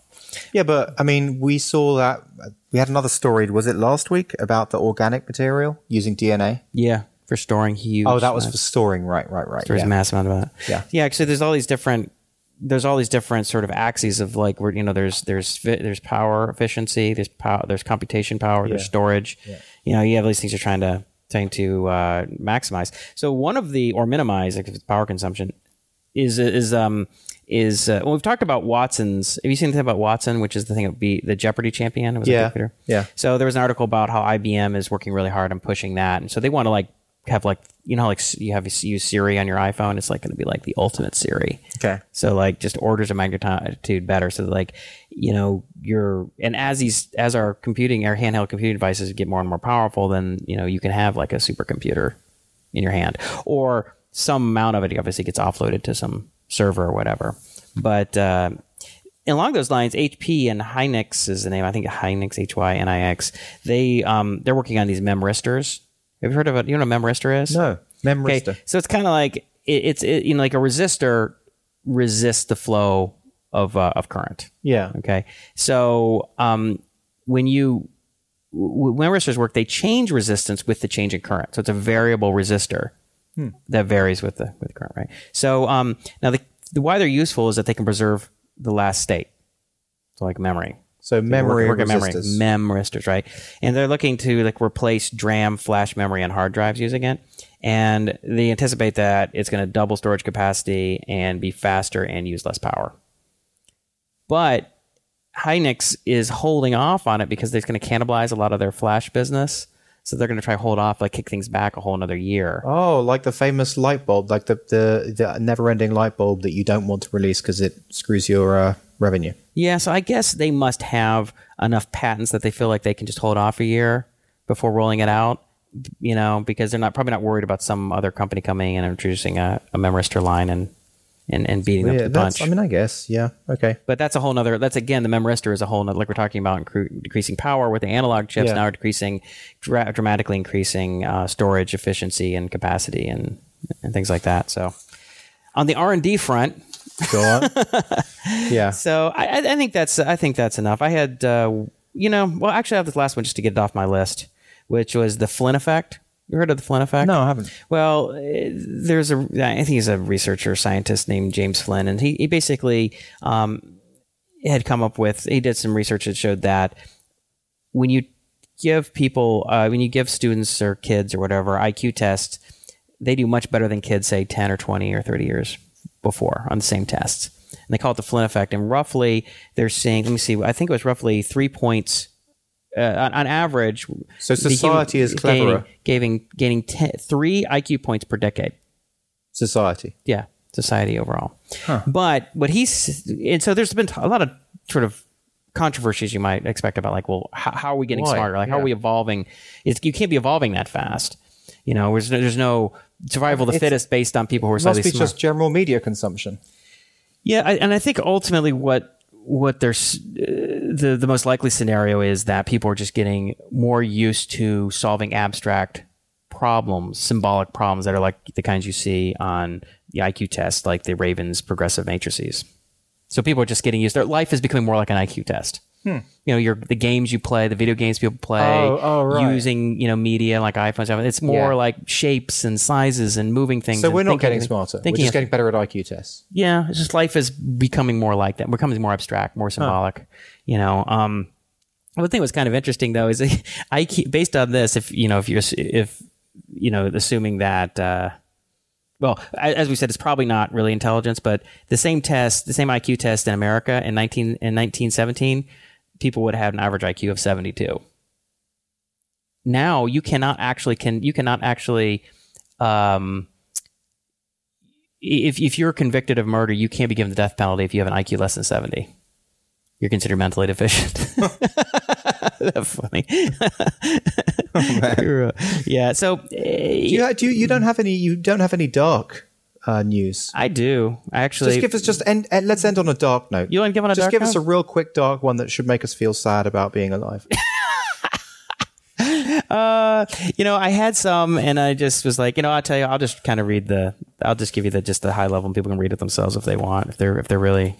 Yeah, but I mean, we saw that we had another story. Was it last week about the organic material using DNA? Yeah, for storing huge. Oh, that was uh, for storing. Right, right, right. There's yeah. a massive amount of that. Yeah. Yeah. Actually, there's all these different. There's all these different sort of axes of like where you know there's there's there's power efficiency, there's power, there's computation power, there's Yeah. storage. You know, you have these things you're trying to trying to uh, maximize. So one of the or minimize like if it's power consumption is is um is uh, well we've talked about Watson's. Have you seen anything about Watson, which is the thing that be the Jeopardy champion? It was Yeah. computer. Yeah. So there was an article about how IBM is working really hard on pushing that, and so they want to like have like you know like you have you use Siri on your iPhone. It's like going to be like the ultimate Siri. Okay. So like just orders of magnitude better. So like you know you're and as these as our computing our handheld computing devices get more and more powerful, then you know you can have like a supercomputer in your hand or some amount of it obviously gets offloaded to some server or whatever. But uh, along those lines, HP and Hynix is the name. I think Hynix, H Y N I X. They um, they're working on these memristors. Have you heard of it? You know what a memristor is? No, memristor. Okay, so it's kind of like it, it's it, you know like a resistor resists the flow of uh, of current. Yeah. Okay, so um, when you when resistors work, they change resistance with the change in current. So it's a variable resistor that varies with the with the current, right? So um, now the, the why they're useful is that they can preserve the last state, so like memory. So memory work, work memory, resistors. mem resistors, right? And they're looking to like replace DRAM flash memory on hard drives using it. And they anticipate that it's going to double storage capacity and be faster and use less power. But Hynix is holding off on it because it's going to cannibalize a lot of their flash business. So they're going to try hold off, like kick things back a whole another year. Oh, like the famous light bulb, like the the, the never-ending light bulb that you don't want to release because it screws your uh, revenue. Yeah, so I guess they must have enough patents that they feel like they can just hold off a year before rolling it out. You know, because they're not probably not worried about some other company coming in and introducing a, a memristor line and and, and beating them Yeah, to the punch. I mean, I guess. Yeah. Okay. but that's a whole nother. That's again the memristor is a whole nother, like we're talking about incre- decreasing power with the analog chips. Yeah. Now are decreasing, dra- dramatically increasing uh, storage efficiency and capacity and and things like that. So on the R and D front, Go on. [LAUGHS] yeah. so I, I I think that's I think that's enough. I had uh, you know well actually I have this last one just to get it off my list, which was the Flynn effect. You heard of the Flynn effect? No, I haven't. Well, eh, there's a I think he's a researcher scientist named James Flynn, and he, he basically um, had come up with he did some research that showed that when you give people uh, when you give students or kids or whatever IQ tests, they do much better than kids say 10 or 20 or 30 years before on the same tests. And they call it the Flynn effect. And roughly, they're saying, let me see, I think it was roughly three points uh, on, on average. So society is cleverer. Gaining, gaining, gaining te- three IQ points per decade. Society. Yeah, society overall. But what he's and so there's been a lot of sort of controversies you might expect about like, well, how, how are we getting Why? smarter? Like, how are we evolving? It's, you can't be evolving that fast. You know, there's no, there's no survival of the It's- fittest based on people who are It must be smart. just general media consumption. Yeah, I, and I think ultimately what what there's uh, the the most likely scenario is that people are just getting more used to solving abstract problems, symbolic problems that are like the kinds you see on the IQ test, like the Ravens progressive matrices. So people are just getting used. Their life is becoming more like an IQ test. You know, your the games you play, the video games people play, Hmm. Oh, oh, right. using you know media like iPhones. stuff. It's more Yeah. like shapes and sizes and moving things. So we're not getting smarter. We're just getting better at IQ tests. yeah, it's just life is becoming more like that. Becoming more abstract, more symbolic. You know, um, one thing was kind of interesting though is [LAUGHS] I based on this. If you know, if you're if you know, assuming that. Uh, well, as we said, it's probably not really intelligence, but the same test, the same IQ test in America in nineteen in nineteen seventeen, people would have an average IQ of seventy two. Now you cannot actually can you cannot actually um, if if you're convicted of murder, you can't be given the death penalty if you have an IQ less than seventy. You're considered mentally deficient. [LAUGHS] That's funny. [LAUGHS] Uh, [LAUGHS] yeah. So uh, Do you, do you, you don't have any you don't have any dark uh, news. I do. I actually. Just give us just end, end, let's end on a dark note. You wanna give on a just dark give us a real quick dark one that should make us feel sad about being alive. [LAUGHS] Uh, you know, I had some, and I just was like, you know, I'll tell you, I'll just kind of read the, I'll just give you the just the high level, and people can read it themselves if they want, if they're if they're really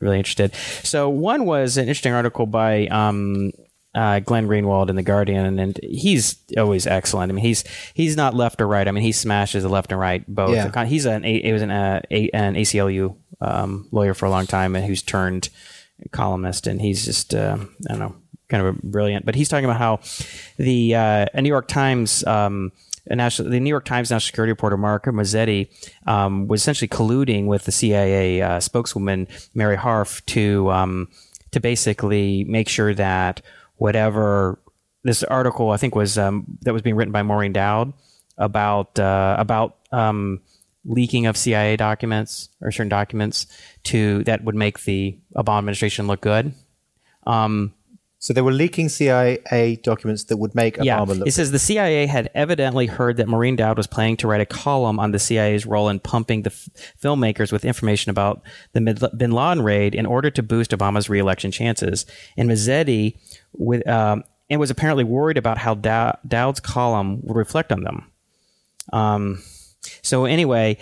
really interested. So one was an interesting article by um, uh, Glenn Greenwald in the Guardian, and he's always excellent. I mean, he's he's not left or right. I mean, he smashes the left and right both. Yeah. He's an he was an uh, a, an ACLU um, lawyer for a long time, and who's turned columnist, and he's just uh, I don't know, kind of a brilliant. But he's talking about how the uh, a New York Times. Um, a national, the New York Times national security reporter Mark Mazzetti um, was essentially colluding with the CIA uh, spokeswoman Mary Harf to um, to basically make sure that whatever this article I think was um, that was being written by Maureen Dowd about uh, about um, leaking of CIA documents or certain documents to that would make the Obama administration look good. So they were leaking CIA documents that would make Yeah, Obama look. it says the CIA had evidently heard that Maureen Dowd was planning to write a column on the CIA's role in pumping the f- filmmakers with information about the Bin Laden raid in order to boost Obama's reelection chances. And Mazzetti with um, and was apparently worried about how Dow- Dowd's column would reflect on them. Um, so anyway,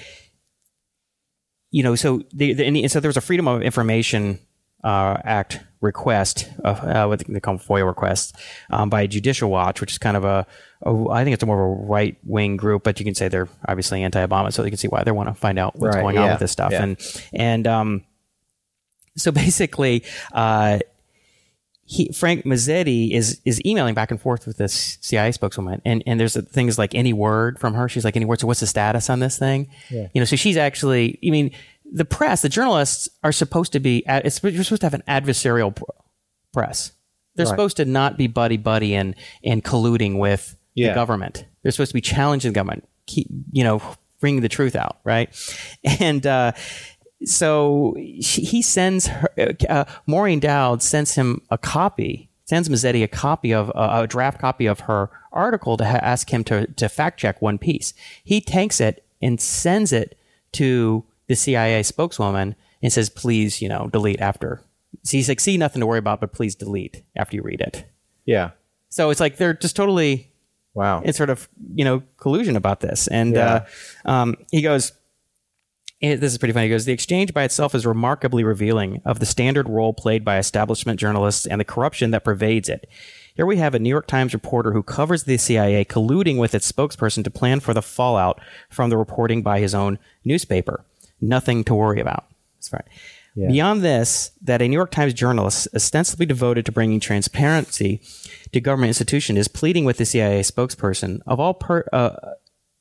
you know, so the, the and so there was a Freedom of Information uh, Act request, uh, what they call FOIA requests, um, by Judicial Watch, which is kind of a, a I think it's more of a right wing group, but you can say they're obviously anti-Obama, so you can see why they want to find out what's Right, going on with this stuff, yeah. and and um, so [LAUGHS] basically, uh, he Frank Mazzetti is is emailing back and forth with this CIA spokeswoman, and and there's things like any word from her. She's like, any word. So what's the status on this thing? You know, so she's actually. I mean, the press, the journalists are supposed to be. It's, you're supposed to have an adversarial pr- press. They're supposed to not be buddy buddy and and colluding with the government. They're supposed to be challenging the government. Keep you know bringing the truth out, right? [LAUGHS] And uh, so she, he sends her, uh, Maureen Dowd sends him a copy, sends Mazzetti a copy of uh, a draft copy of her article to ha- ask him to, to fact check one piece. He takes it and sends it to the CIA spokeswoman and says, "Please, you know, delete after." So he's like, "See, nothing to worry about, but please delete after you read it." Yeah. So it's like they're just totally Wow. in sort of you know collusion about this. And Yeah. uh, um, he goes, "This is pretty funny." He goes, "The exchange by itself is remarkably revealing of the standard role played by establishment journalists and the corruption that pervades it." Here we have a New York Times reporter who covers the CIA colluding with its spokesperson to plan for the fallout from the reporting by his own newspaper. Nothing to worry about. That's right. Beyond this, that a New York Times journalist ostensibly devoted to bringing transparency to government institution is pleading with the CIA spokesperson of all per, uh,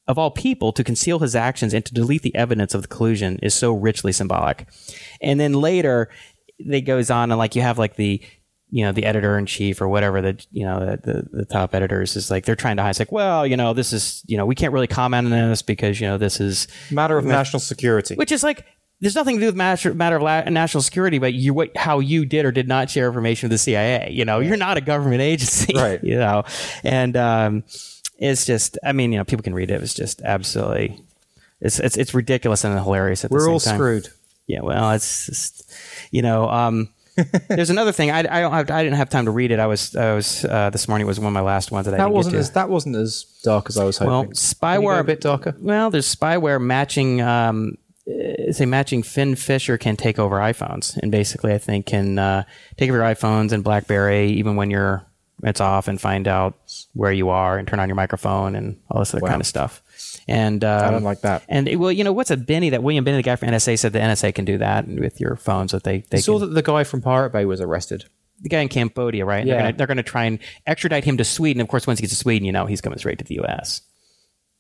of all people to conceal his actions and to delete the evidence of the collusion is so richly symbolic. And then later, it goes on and like you have like the you know the editor in chief or whatever the you know the, the, the top editors is like they're trying to hide it's like well you know this is you know we can't really comment on this because you know this is Matter of national security. which is like there's nothing to do with matter, matter of la- national security, but you what how you did or did not share information with the CIA. You know, you're not a government [LAUGHS] agency, Right. You know, and um, it's just, I mean, you know, people can read it. It's just absolutely, it's it's it's ridiculous and hilarious at the We're same all time. screwed. Yeah, well, it's just, you know, um, there's another thing. I, I don't have, I didn't have time to read it. I was I was uh, this morning was one of my last ones that I That didn't wasn't get to. as that wasn't as dark as I was hoping. Well, Can you go spyware a bit darker. Well, there's spyware matching. Um, uh, say matching FinFisher can take over iPhones, and basically, I think can uh, take over your iPhones and BlackBerry even when you're it's off, and find out where you are, and turn on your microphone and all this other Wow. kind of stuff. And um, I don't like that. And it- well, you know, what's a Binney that William Binney, the guy from NSA, said the NSA can do that with your phones. That they they saw can, that the guy from Pirate Bay was arrested. the guy in Cambodia, right? Yeah. They're going to try and extradite him to Sweden. Of course, once he gets to Sweden, you know, he's coming straight to the U.S.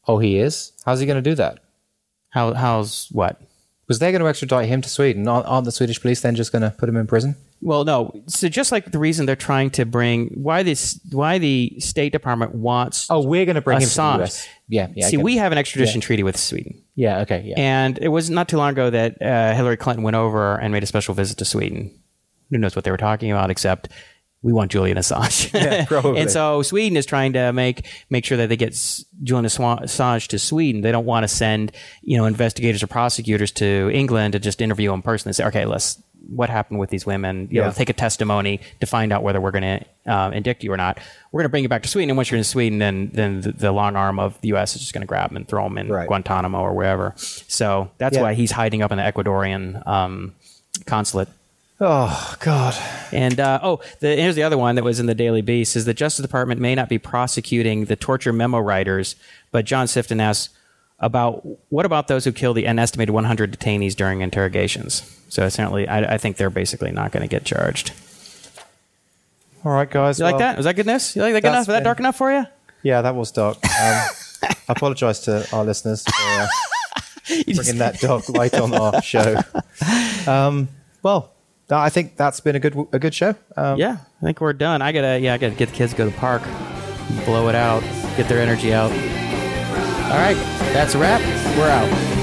Oh, he is. How's he going to do that? How how's what? Was they going to extradite him to Sweden? Aren't, aren't the Swedish police then just going to put him in prison? Well, no. So just like the reason they're trying to bring why this why the State Department wants Oh, we're going to bring him to Assange. the US. Yeah, yeah. See, we have an extradition treaty with Sweden, Yeah, okay, yeah. and it was not too long ago that uh, Hillary Clinton went over and made a special visit to Sweden. Who knows what they were talking about? Except we want Julian Assange. [LAUGHS] Yeah, probably. and so Sweden is trying to make make sure that they get Julian Assange to Sweden. They don't want to send you know investigators or prosecutors to England to just interview him personally. Say, okay, let's what happened with these women. You Yeah. know, take a testimony to find out whether we're going to um, indict you or not. We're going to bring you back to Sweden, and once you're in Sweden, then then the, the long arm of the U.S. is just going to grab them and throw them in Right. Guantanamo or wherever. So that's Yeah. why he's hiding up in the Ecuadorian um, consulate. oh, God. And uh, oh, the, here's the other one that was in the Daily Beast: is the Justice Department may not be prosecuting the torture memo writers, but John Sifton asks about what about those who killed the an estimated 100 detainees during interrogations. So certainly, I, I think they're basically not going to get charged. All right, guys. You like well, that? Was that good news? You like that good enough? Was that dark enough for you? Yeah, that was dark. [LAUGHS] Um, I apologize to our listeners for uh, [LAUGHS] bringing that dark light on our [LAUGHS] show. Um, well, I think that's been a good a good show. Um, Yeah, I think we're done. I gotta, yeah, I gotta get the kids to go to the park, blow it out, get their energy out. All right, that's a wrap. We're out.